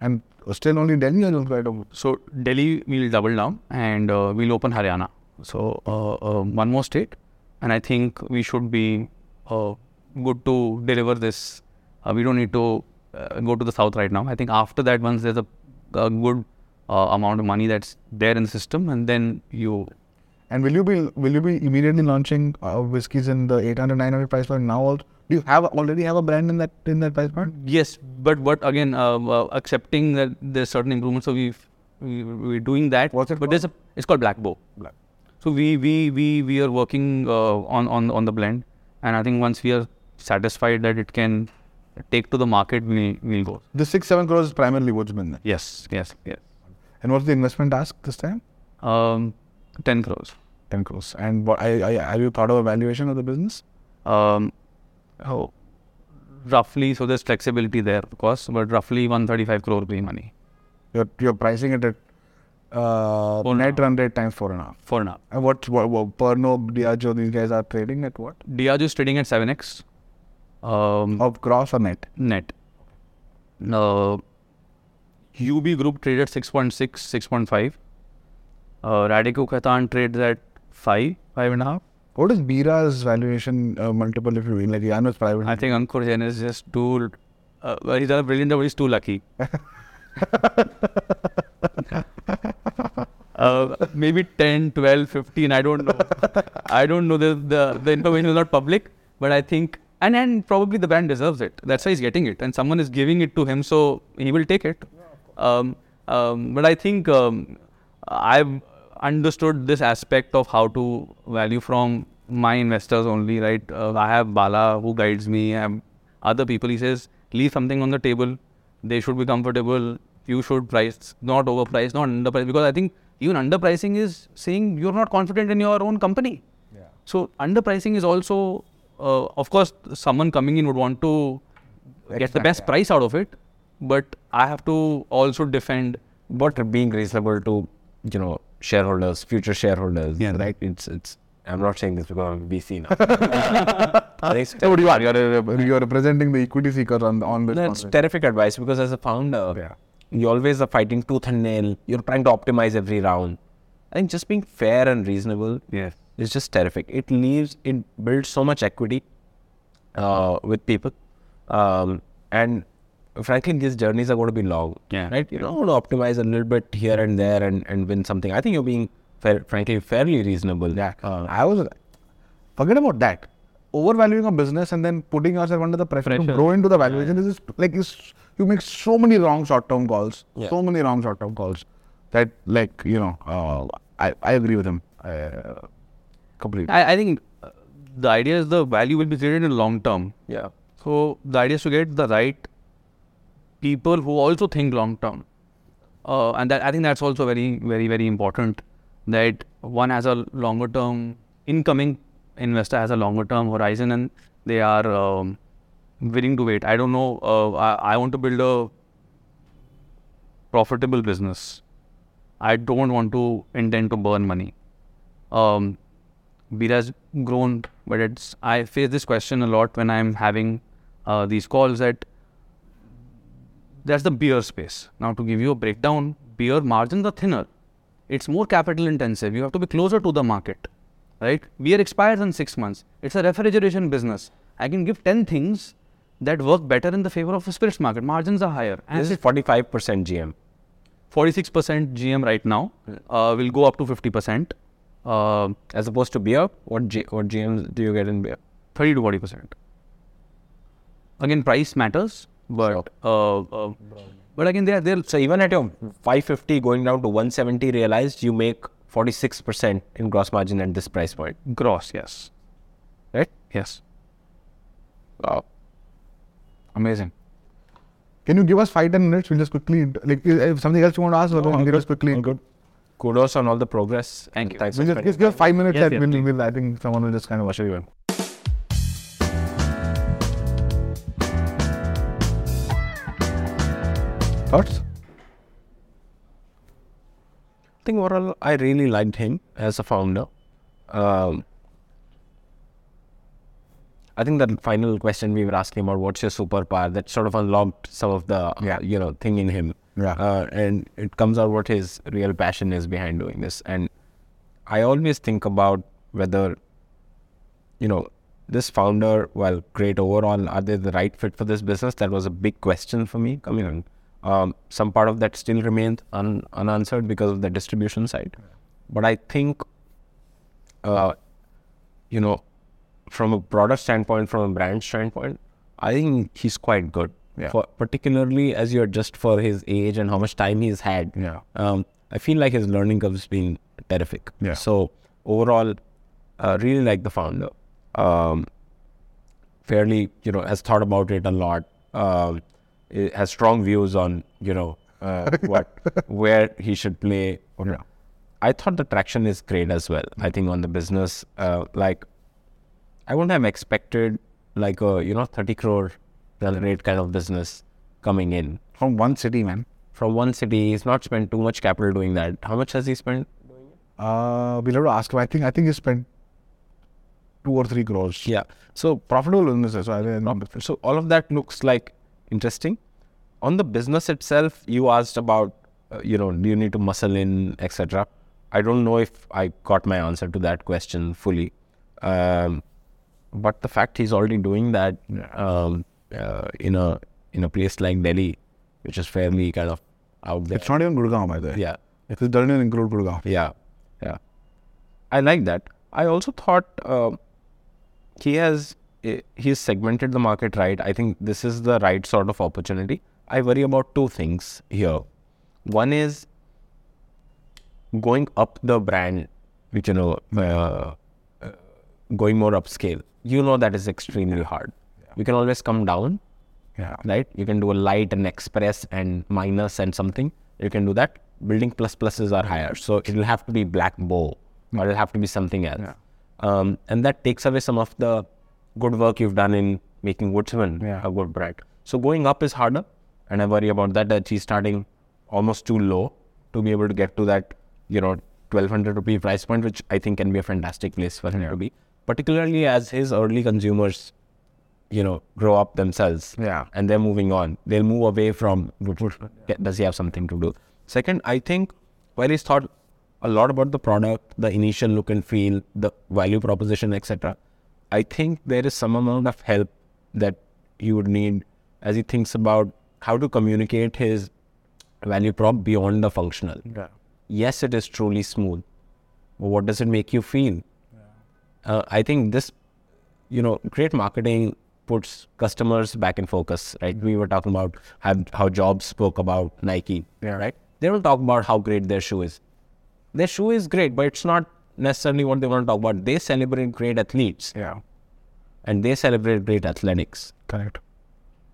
And still only Delhi or you'll try So Delhi we'll double down and uh, we'll open Haryana. So uh, uh, one more state, and I think we should be uh, good to deliver this. Uh, we don't need to uh, go to the south right now. I think after that, once there's a, a good uh, amount of money that's there in the system, and then you And will you be will you be immediately launching uh, whiskies in the 800 900 price point now? Also, do you have already have a brand in that in that price point? Yes, but but again, uh, uh, accepting that there's certain improvements, so we've, we we're doing that. What's it But there's a it's called Black Bow. Black. So we we we we are working uh, on on on the blend, and I think once we are satisfied that it can take to the market, we we'll go. The six seven crores is primarily woodsmen. Yes, yes, yes. And what's the investment ask this time? Um, ten crores. 10 crores. And what I, I, have you thought of a valuation of the business? Um, oh, roughly. So there's flexibility there, of course, but roughly 135 crore be money. You're you're pricing it at uh, Four and net run rate times four and a half. for now. And what, what, what Pernod, Diageo, these guys are trading at what? Diageo is trading at 7x um, Of gross or net? net. Uh, UB Group traded 6.6, 6.5. Uh, Radico Khaitan trades at 5, 5.5. What is Bira's valuation uh, multiple if you win? Like Yano's private. I think Ankur Jain is just too. Uh, well, he's done a brilliant job, but he's too lucky. uh, maybe 10, 12, 15, I don't know. I don't know. The, the, the information is not public, but I think, and, and probably the brand deserves it. That's why he's getting it. And someone is giving it to him, so he will take it. Um, um, but I think um, I've understood this aspect of how to value from my investors only, right? Uh, I have Bala who guides me. I have other people. He says, leave something on the table. They should be comfortable. You should price, not overprice, not underprice. Because I think even underpricing is saying you're not confident in your own company. Yeah. So underpricing is also, uh, of course, someone coming in would want to get the best yeah. price out of it, but I have to also defend. but being reasonable to you know shareholders, future shareholders. Yeah. Right. It's it's. I'm not saying this because I'm VC now. What do you are? You're, a- you're representing the equity seekers on on this. That's conference. terrific advice because as a founder, Yeah. you always are fighting tooth and nail. You're trying to optimize every round. I think just being fair and reasonable Yes. is just terrific. It leaves, it builds so much equity uh, with people. Um, and frankly, these journeys are going to be long. Yeah. Right? You don't want to optimize a little bit here and there and, and win something. I think you're being, fair, frankly, fairly reasonable. Yeah. Uh, I was. Forget about that. Overvaluing a business and then putting yourself under the pressure, to grow into the valuation is like is you make so many wrong short-term calls. Yeah. So many wrong short-term calls that like you know uh, I I agree with him uh, completely. I, I think uh, the idea is the value will be created in long term. yeah. So the idea is to get the right people who also think long term, uh, and that I think that's also very, very, very important. That one has a longer term incoming investor has a longer term horizon, and they are um, willing to wait. I don't know. Uh, I, I want to build a profitable business. I don't want to intend to burn money. Um, Beer has grown, but it's I face this question a lot when I'm having uh, these calls that that's the beer space. Now to give you a breakdown, beer margins are thinner. It's more capital intensive. You have to be closer to the market, right? Beer expires in six months. It's a refrigeration business. I can give ten things that work better in the favor of a spirits market. Margins are higher. And This is 45% GM. 46% GM right now. Uh, will go up to 50%. Uh, As opposed to beer, what, G, what GMs do you get in beer? 30 to 40 percent. Again, price matters, but uh, uh, but again, they are they're So even at your 550 going down to 170 realized, you make 46% in gross margin at this price point, gross. Yes, right? yes. Wow. Amazing. Can you give us five ten minutes? We'll just quickly like if something else you want to ask, no, we'll give us quickly. good. Kudos on all the progress. Thank you. Thanks We'll just, just give us five minutes Yes, and yes, we'll, we'll, I think someone will just kind of usher you in. Thoughts? I think overall, I really liked him as a founder. Um, I think that final question we were asking about, what's your superpower, that sort of unlocked some of the, Yeah. you know, thing in him. Yeah. Uh, and it comes out what his real passion is behind doing this. And I always think about whether, you know, this founder, while great overall, are they the right fit for this business? That was a big question for me coming on. Um, some part of that still remains un- unanswered because of the distribution side. But I think, uh, you know, from a broader standpoint, from a brand standpoint, I think he's quite good. Yeah. For, particularly as you adjust for his age and how much time he's had. Yeah. Um, I feel like his learning curve has been terrific. Yeah. So overall, uh, really like the founder. Um, fairly, you know, has thought about it a lot. Um, has strong views on, you know, uh, what, where he should play. Or Yeah. I thought the traction is great as well. I think on the business, uh, like, I wouldn't have expected like a you know 30 crore rate kind of business coming in. From one city, man. from one city. He's not spent too much capital doing that. How much has he spent? Uh, we'll have to ask him. I think I think he spent two or three crores. Yeah. So Profitable businesses. So so all of that looks like interesting. On the business itself, you asked about, uh, you know, do you need to muscle in, etc. I don't know if I got my answer to that question fully, um, but the fact he's already doing that um, uh, in a in a place like Delhi, which is fairly kind of out there. it's not even Gurgaon by the way. Yeah, It doesn't even include Gurgaon. yeah, yeah. I like that. I also thought uh, he has he's segmented the market right. I think this is the right sort of opportunity. I worry about two things here. One is going up the brand, which you know, uh, uh, going more upscale. You know that is extremely hard. You can always come down, Yeah. right? You can do a light and express and minus and something. You can do that. Building plus pluses are higher, so it'll have to be black bow or it'll have to be something else. Yeah. Um, and that takes away some of the good work you've done in making Woodsmen Yeah. a good brand. So going up is harder, and I worry about that. That he's starting almost too low to be able to get to that, you know, twelve hundred rupee price point, which I think can be a fantastic place for him to be. Particularly as his early consumers, you know, grow up themselves Yeah. and they're moving on. They'll move away from Woodsmen. Does he have something to do? Second, I think while he's thought a lot about the product, the initial look and feel, the value proposition, etc., I think there is some amount of help that he would need as he thinks about how to communicate his value prop beyond the functional. Yeah. Yes, it is truly smooth. But what does it make you feel? Uh, I think this, you know, great marketing puts customers back in focus, right? We were talking about how, how Jobs spoke about Nike, Yeah. right? They don't talk about how great their shoe is. Their shoe is great, but it's not necessarily what they want to talk about. They celebrate great athletes Yeah. and they celebrate great athletics, Correct.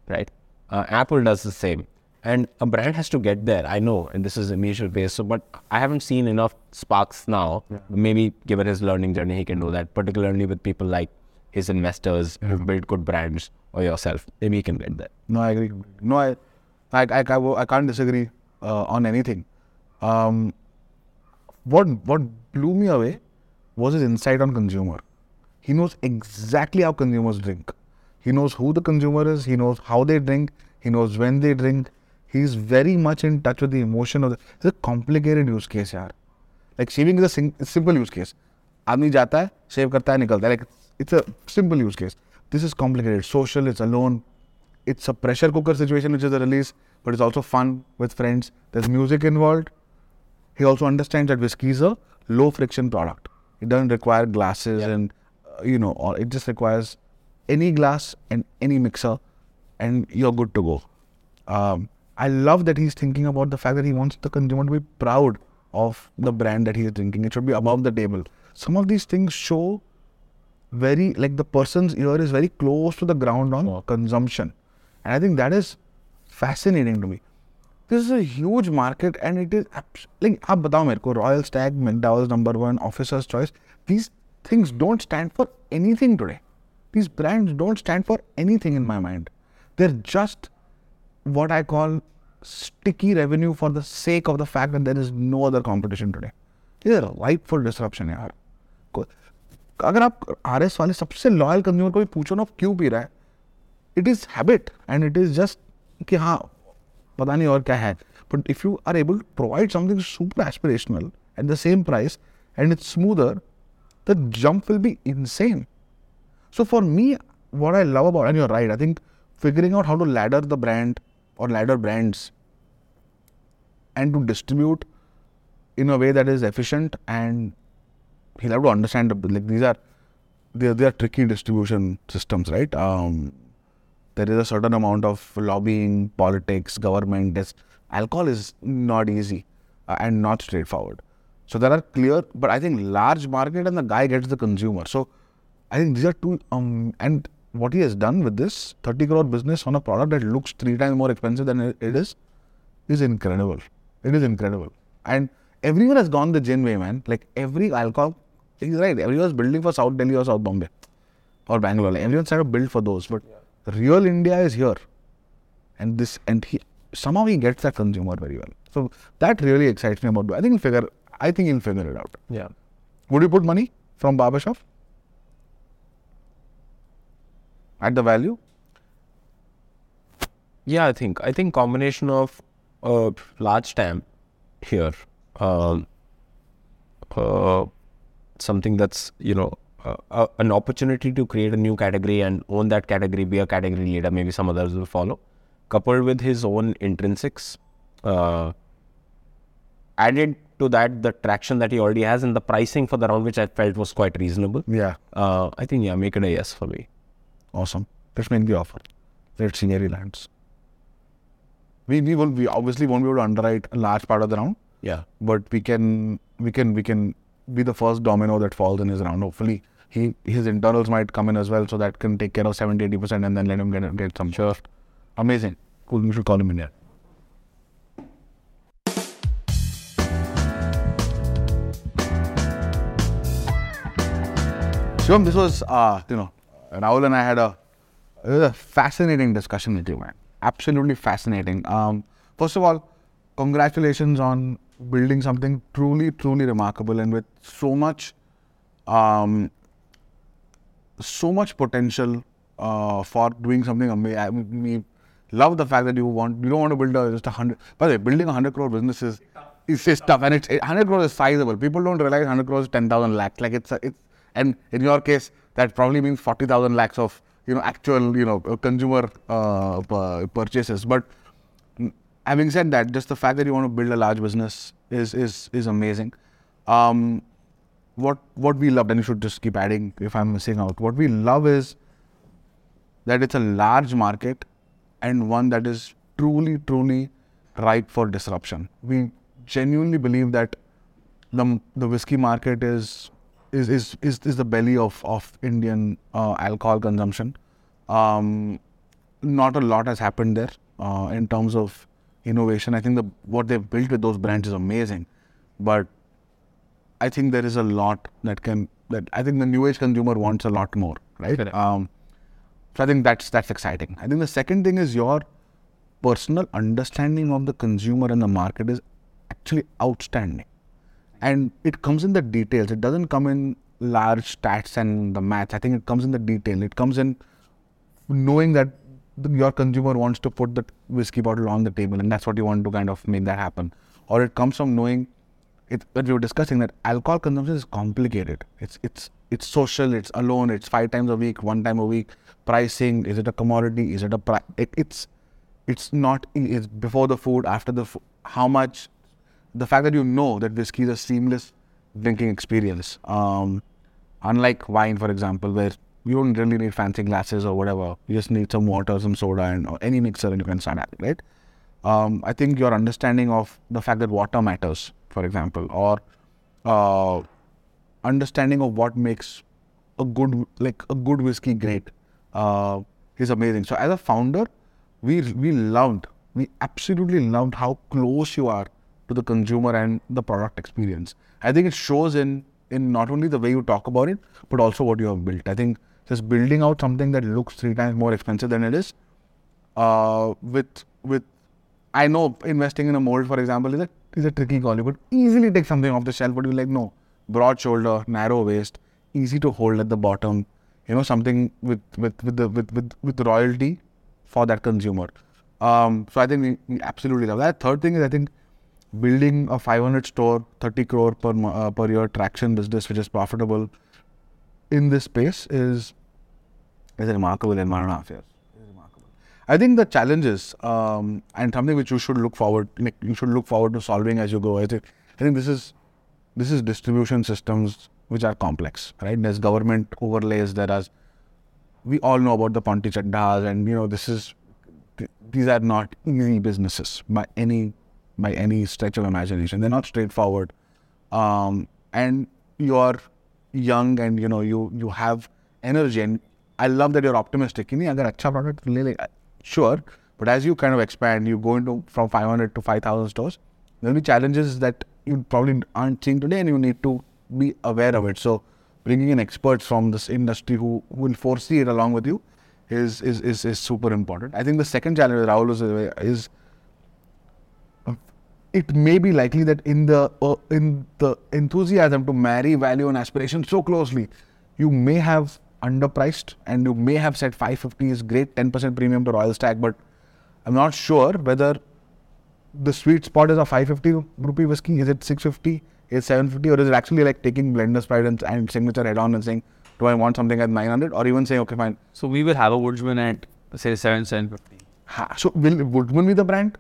right? Uh, Apple does the same. And a brand has to get there. I know, and this is initial phase. So, but I haven't seen enough sparks now. Maybe given his learning journey, he can do that. Particularly with people like his investors who've built good brands or yourself. Maybe he can get there. No, I agree. No, I, I, I, I, I can't disagree uh, on anything. Um, what what blew me away was his insight on consumer. He knows exactly how consumers drink. He knows who the consumer is. He knows how they drink. He knows when they drink. He's very much in touch with the emotion of the. It's a complicated use case, यार. Like shaving is a sim- simple use case. आदमी जाता है, shave करता है, निकलता है. Like it's a simple use case. This is complicated. Social. It's alone. It's a pressure cooker situation, which is a release, but it's also fun with friends. There's music involved. He also understands that whiskey is a low friction product. It doesn't require glasses and uh, you know, or it just requires any glass and any mixer, and you're good to go. Um, I love that he's thinking about the fact that he wants the consumer to be proud of the brand that he is drinking. It should be above the table. Some of these things show very like the person's ear is very close to the ground on consumption, and I think that is fascinating to me this is a huge market and it is like royal stag McDowell's number one officer's choice these things don't stand for anything today. These brands don't stand for anything in my mind. They're just what i call sticky revenue for the sake of the fact that there is no other competition today. These are rightful disruption yaar. अगर आप R S वाले सबसे loyal consumer को भी पूछो ना क्यों पी रहा है it is habit and पता नहीं और क्या है but if you are able to provide something super aspirational at the same price and it's smoother the jump will be insane So for me, what I love about, and you're right, I think figuring out how to ladder the brand or ladder brands and to distribute in a way that is efficient and he'll have to understand the- like these are they are, they are tricky distribution systems, right? Um, there is a certain amount of lobbying, politics, government. Alcohol is not easy uh, and not straightforward. So there are clear, but I think large market and the guy gets the consumer. So I think these are two. Um, and what he has done with this 30 crore business on a product that looks three times more expensive than it is, is incredible. It is incredible. And everyone has gone the gin way, man. Like every alcohol, he's right. Everyone's building for South Delhi or South Bombay or Bangalore. Like everyone's trying to build for those. But real India is here. And this, and he, somehow he gets that consumer very well. So that really excites me about. I think he'll figure. I think he'll figure it out. Yeah. Would you put money from barbershop at the value? Yeah, I think I think combination of a large TAM here, um, uh, something that's you know uh, uh, an opportunity to create a new category and own that category, be a category leader. Maybe some others will follow. Coupled with his own intrinsics, uh, added to that the traction that he already has and the pricing for the round, which I felt was quite reasonable. Yeah. Uh, I think yeah, make it a yes for me. Awesome. Let's make the offer. Let's see where he lands. We we will we obviously won't be able to underwrite a large part of the round, Yeah. but we can we can we can be the first domino that falls in his round. Hopefully, he his internals might come in as well, so that can take care of 70 80 percent, and then let him get get some. Sure. Amazing. Cool. We should call him in here. Shivam, this was, uh, you know, Rahul and I had a, it was a fascinating discussion with you, man. Absolutely fascinating. Um, first of all, congratulations on building something truly, truly remarkable and with so much, um, so much potential uh, for doing something amazing. We love the fact that you want, you don't want to build a, just a hundred. By the way, building a hundred crore business is, is tough, and it's hundred crore is sizable. People don't realize hundred crore is ten thousand lakhs. Like it's, a, it's, and in your case, that probably means forty thousand lakhs of you know actual you know consumer uh, purchases. But having said that, just the fact that you want to build a large business is is is amazing. Um, what what we love, and you should just keep adding if I'm missing out. What we love is that it's a large market and one that is truly, truly ripe for disruption. We genuinely believe that the the whiskey market is is is is, is the belly of of Indian uh, alcohol consumption. Um, not a lot has happened there uh, in terms of innovation. I think the what they've built with those brands is amazing, but I think there is a lot that can that I think the new age consumer wants a lot more, right? Um, so I think that's that's exciting. I think the second thing is your personal understanding of the consumer and the market is actually outstanding, and it comes in the details. It doesn't come in large stats and the maths. I think it comes in the detail. It comes in knowing that your consumer wants to put the whiskey bottle on the table, and that's what you want to kind of make that happen. Or it comes from knowing it we were discussing that alcohol consumption is complicated. It's it's it's social. It's alone. It's five times a week, one time a week. Pricing is it a commodity? Is it a pri- it, it's it's not it's before the food, after the food. How much? The fact that you know that whiskey is a seamless drinking experience. Um, unlike wine, for example, where you don't really need fancy glasses or whatever. You just need some water, some soda, and or any mixer, and you can start having right. Um, I think your understanding of the fact that water matters, for example, or uh, understanding of what makes a good like a good whiskey great uh, is amazing. So as a founder, we we loved, we absolutely loved how close you are to the consumer and the product experience. I think it shows in in not only the way you talk about it, but also what you have built. I think just building out something that looks three times more expensive than it is, uh, with with I know investing in a mold, for example, is a is a tricky call. You could easily take something off the shelf, but you're like, no, broad shoulder, narrow waist, easy to hold at the bottom. You know, something with with with the with with, with royalty for that consumer. Um, so I think we, we absolutely love that. Third thing is I think building a 500 store, 30 crore per uh, per year traction business, which is profitable in this space, is is remarkable in one and a half years. I think the challenges um, and something which you should look forward, you should look forward to solving as you go. I think I think this is this is distribution systems which are complex, right? There's government overlays. There are we all know about the Ponty Chadhas, and you know this is th- these are not easy businesses by any by any stretch of imagination. They're not straightforward, um, and you're young, and you know you you have energy, and I love that you're optimistic. Kini agar acha product sure, but as you kind of expand, you go into from 500 to 5,000 stores. There'll be challenges that you probably aren't seeing today, and you need to be aware of it. So bringing in experts from this industry who will foresee it along with you is is, is, is super important. I think the second challenge, Rahul, is, is it may be likely that in the uh, in the enthusiasm to marry value and aspiration so closely, you may have underpriced and you may have said 550 is great, 10% premium to Royal Stag, but I'm not sure whether the sweet spot is a 550 rupee whiskey. Is it 650? Is 750? Or is it actually like taking Blender's Pride and, and Signature head on and saying, do I want something at 900? Or even saying, okay, fine. So we will have a Woodsmen at say seven seven fifty. Ha, so will Woodsmen be the brand?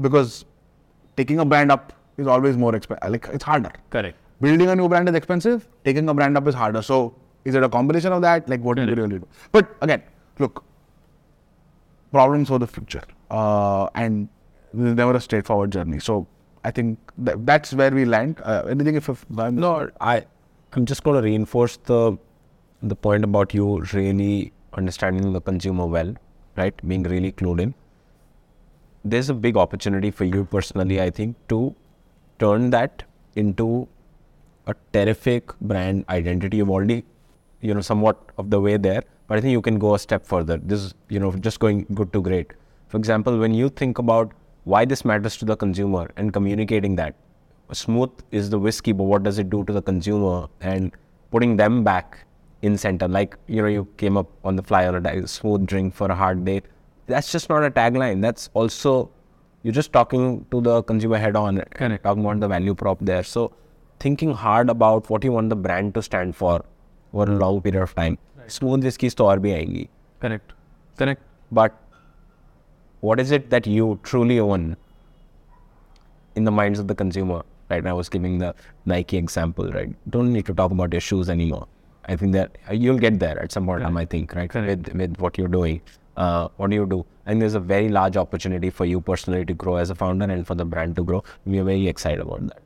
Because taking a brand up is always more expensive. Like it's harder. Correct. Building a new brand is expensive. Taking a brand up is harder. So is it a combination of that? Like what do you Correct. really do? But again, look, problems for the future, uh, and there's never a straightforward journey. So I think that, that's where we land. Uh, anything if, if I'm No, I, I'm just going to reinforce the, the point about you really understanding the consumer well, right? Being really clued in. There's a big opportunity for you personally, I think, to turn that into a terrific brand identity. You've already, you know, somewhat of the way there, but I think you can go a step further. This is, you know, just going good to great. For example, when you think about why this matters to the consumer and communicating that, smooth is the whiskey, but what does it do to the consumer and putting them back in center? Like, you know, you came up on the fly on a smooth drink for a hard day That's just not a tagline. That's also, you're just talking to the consumer head on, Correct. talking about the value prop there. So, thinking hard about what you want the brand to stand for over a long period of time. Smooth whiskeys तो और भी आएंगी. Correct. Correct. But what is it that you truly own in the minds of the consumer? Right, I was giving the Nike example, right? Don't need to talk about your shoes anymore. I think that uh, you'll get there at some point in time, I think, right? Correct. With, with what you're doing. Uh, what do you do? And there's a very large opportunity for you personally to grow as a founder and for the brand to grow. We are very excited about that.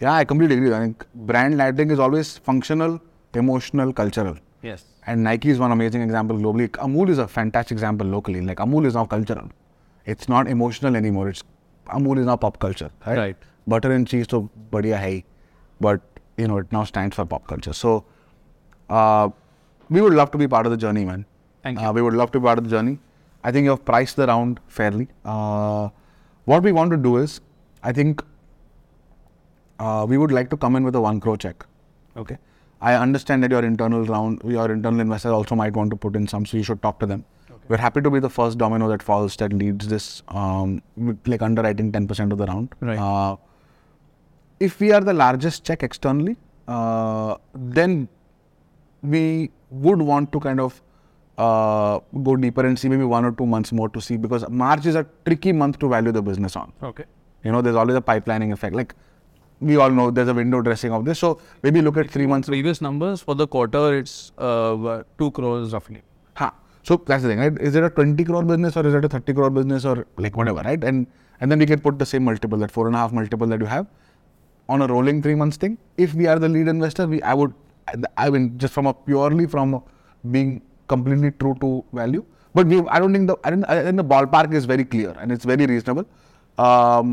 yeah, I completely agree. I think brand lighting is always functional, emotional, cultural. Yes. And Nike is one amazing example globally. Amul is a fantastic example locally. Like Amul is now cultural. It's not emotional anymore. It's Amul is now pop culture. Right. Right. Butter and cheese to badhiya hai, but you know it now stands for pop culture. So uh, we would love to be part of the journey, man. Thank Uh, we would love to be part of the journey. I think you have priced the round fairly. Uh, what we want to do is, I think uh, we would like to come in with a one crore check. Okay. I understand that your internal round, your internal investors also might want to put in some, so you should talk to them. We're happy to be the first domino that falls that leads this, um, like underwriting 10% of the round. Right. Uh, if we are the largest check externally, uh, then we would want to kind of uh, go deeper and see maybe one or two months more to see because March is a tricky month to value the business on. Okay. You know, there's always a pipelining effect. Like we all know, there's a window dressing of this. So maybe look at three months. Previous numbers for the quarter, it's uh, two crores roughly. Ha. So that's the thing, right? Is it a 20 crore business or is it a 30 crore business or like whatever, right? And and then we can put the same multiple, that four and a half multiple that you have on a rolling three months thing. If we are the lead investor, we I would I mean just from a purely from being completely true to value. But we I don't think the I I think the ballpark is very clear and it's very reasonable. Um,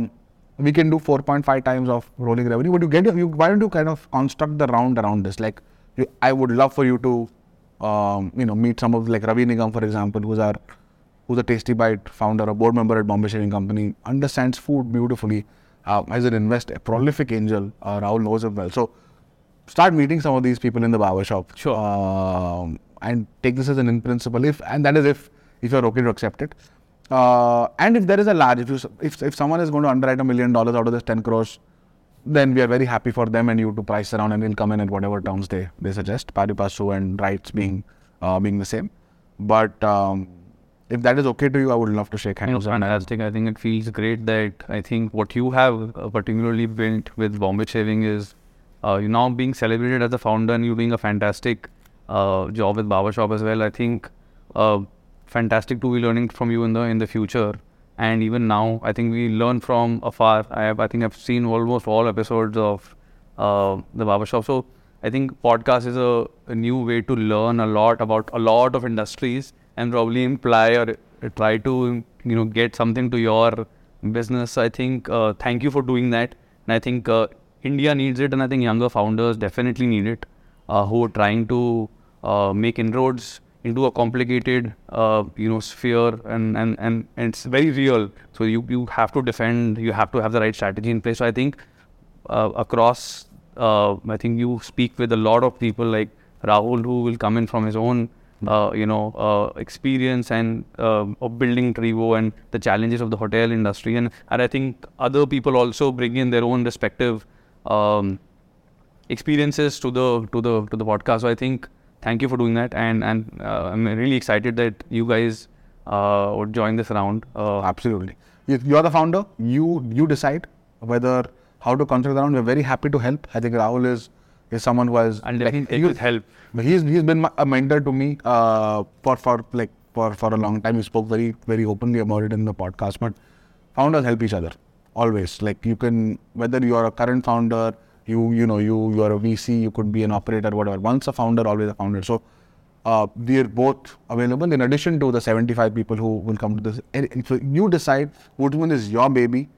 we can do 4.5 times of rolling revenue. But you get you why don't you kind of construct the round around this? Like you, I would love for you to um, you know, meet some of like Ravi Nigam, for example, who's our who's a Tasty Bite founder, a board member at Bombay Shaving Company, understands food beautifully, uh, as an investor, a prolific angel. Uh, Rahul knows him well. So start meeting some of these people in the barber shop. Sure. Um, and take this as an in principle, if and that is if if you're okay to accept it. Uh, and if there is a large, if you, if if someone is going to underwrite a million dollars out of this 10 crores, then we are very happy for them and you to price around and we'll come in at whatever terms they, they suggest, pari passu and rights being uh, being the same. But um, if that is okay to you, I would love to shake hands. fantastic. I think it feels great that I think what you have uh, particularly built with Bombay Shaving is uh, you now being celebrated as a founder and you being a fantastic uh, job with Barbershop as well. I think uh, fantastic to be learning from you in the in the future. And even now, I think we learn from afar. I have, I think I've seen almost all episodes of uh, the barbershop. So I think podcast is a, a new way to learn a lot about a lot of industries and probably imply or try to you know get something to your business. I think uh, thank you for doing that, and I think uh, India needs it, and I think younger founders definitely need it, uh, who are trying to uh, make inroads into a complicated, uh, you know, sphere, and, and and and it's very real. So you you have to defend. You have to have the right strategy in place. So I think uh, across, uh, I think you speak with a lot of people like Rahul, who will come in from his own. Uh, you know, uh, experience and of building Treebo and the challenges of the hotel industry, and and I think other people also bring in their own respective um, experiences to the to the to the podcast. So I think thank you for doing that, and and uh, I'm really excited that you guys uh, would join this round. Uh, Absolutely. You- You're the founder. You you decide whether how to construct the round. We're very happy to help. I think Rahul is is someone who has and definitely take he- help. He's he's been a mentor to me uh, for for like for for a long time. We spoke very very openly about it in the podcast. But founders help each other always. Like you can whether you are a current founder, you you know you you are a VC, you could be an operator, whatever. Once a founder, always a founder. So uh, we are both available in addition to the 75 people who will come to this. So you decide which one is your baby.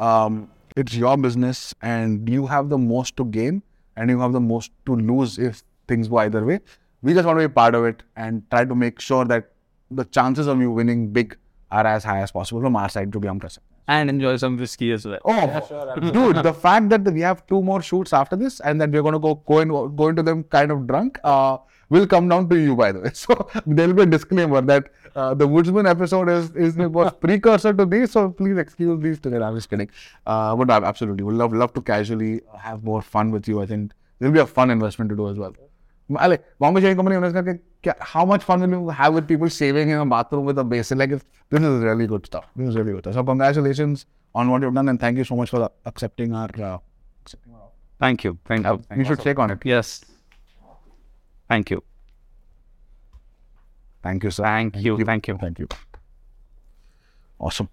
Um, it's your business, and you have the most to gain, and you have the most to lose if things go either way. We just want to be part of it and try to make sure that the chances of you winning big are as high as possible from our side to be honest. And enjoy some whiskey as well. Oh, sure, dude! The fact that we have two more shoots after this, and then we're going to go go, in, go into them kind of drunk, uh, will come down to you, by the way. So there will be a disclaimer that uh, the Woodsmen episode is is was precursor to this. So please excuse these today. I'm just kidding. Uh, but I absolutely would love love to casually have more fun with you. I think it'll be a fun investment to do as well like Bombay Shaving Company how much fun will you have with people shaving in a bathroom with a basin? Like, this is really good stuff. This is really good. Stuff. So, congratulations on what you've done, and thank you so much for accepting our. Uh, thank you. Thank you. Uh, you should take on it. Yes. Thank you. Thank you, sir. Thank, thank you. you. Thank you. Thank you. Awesome.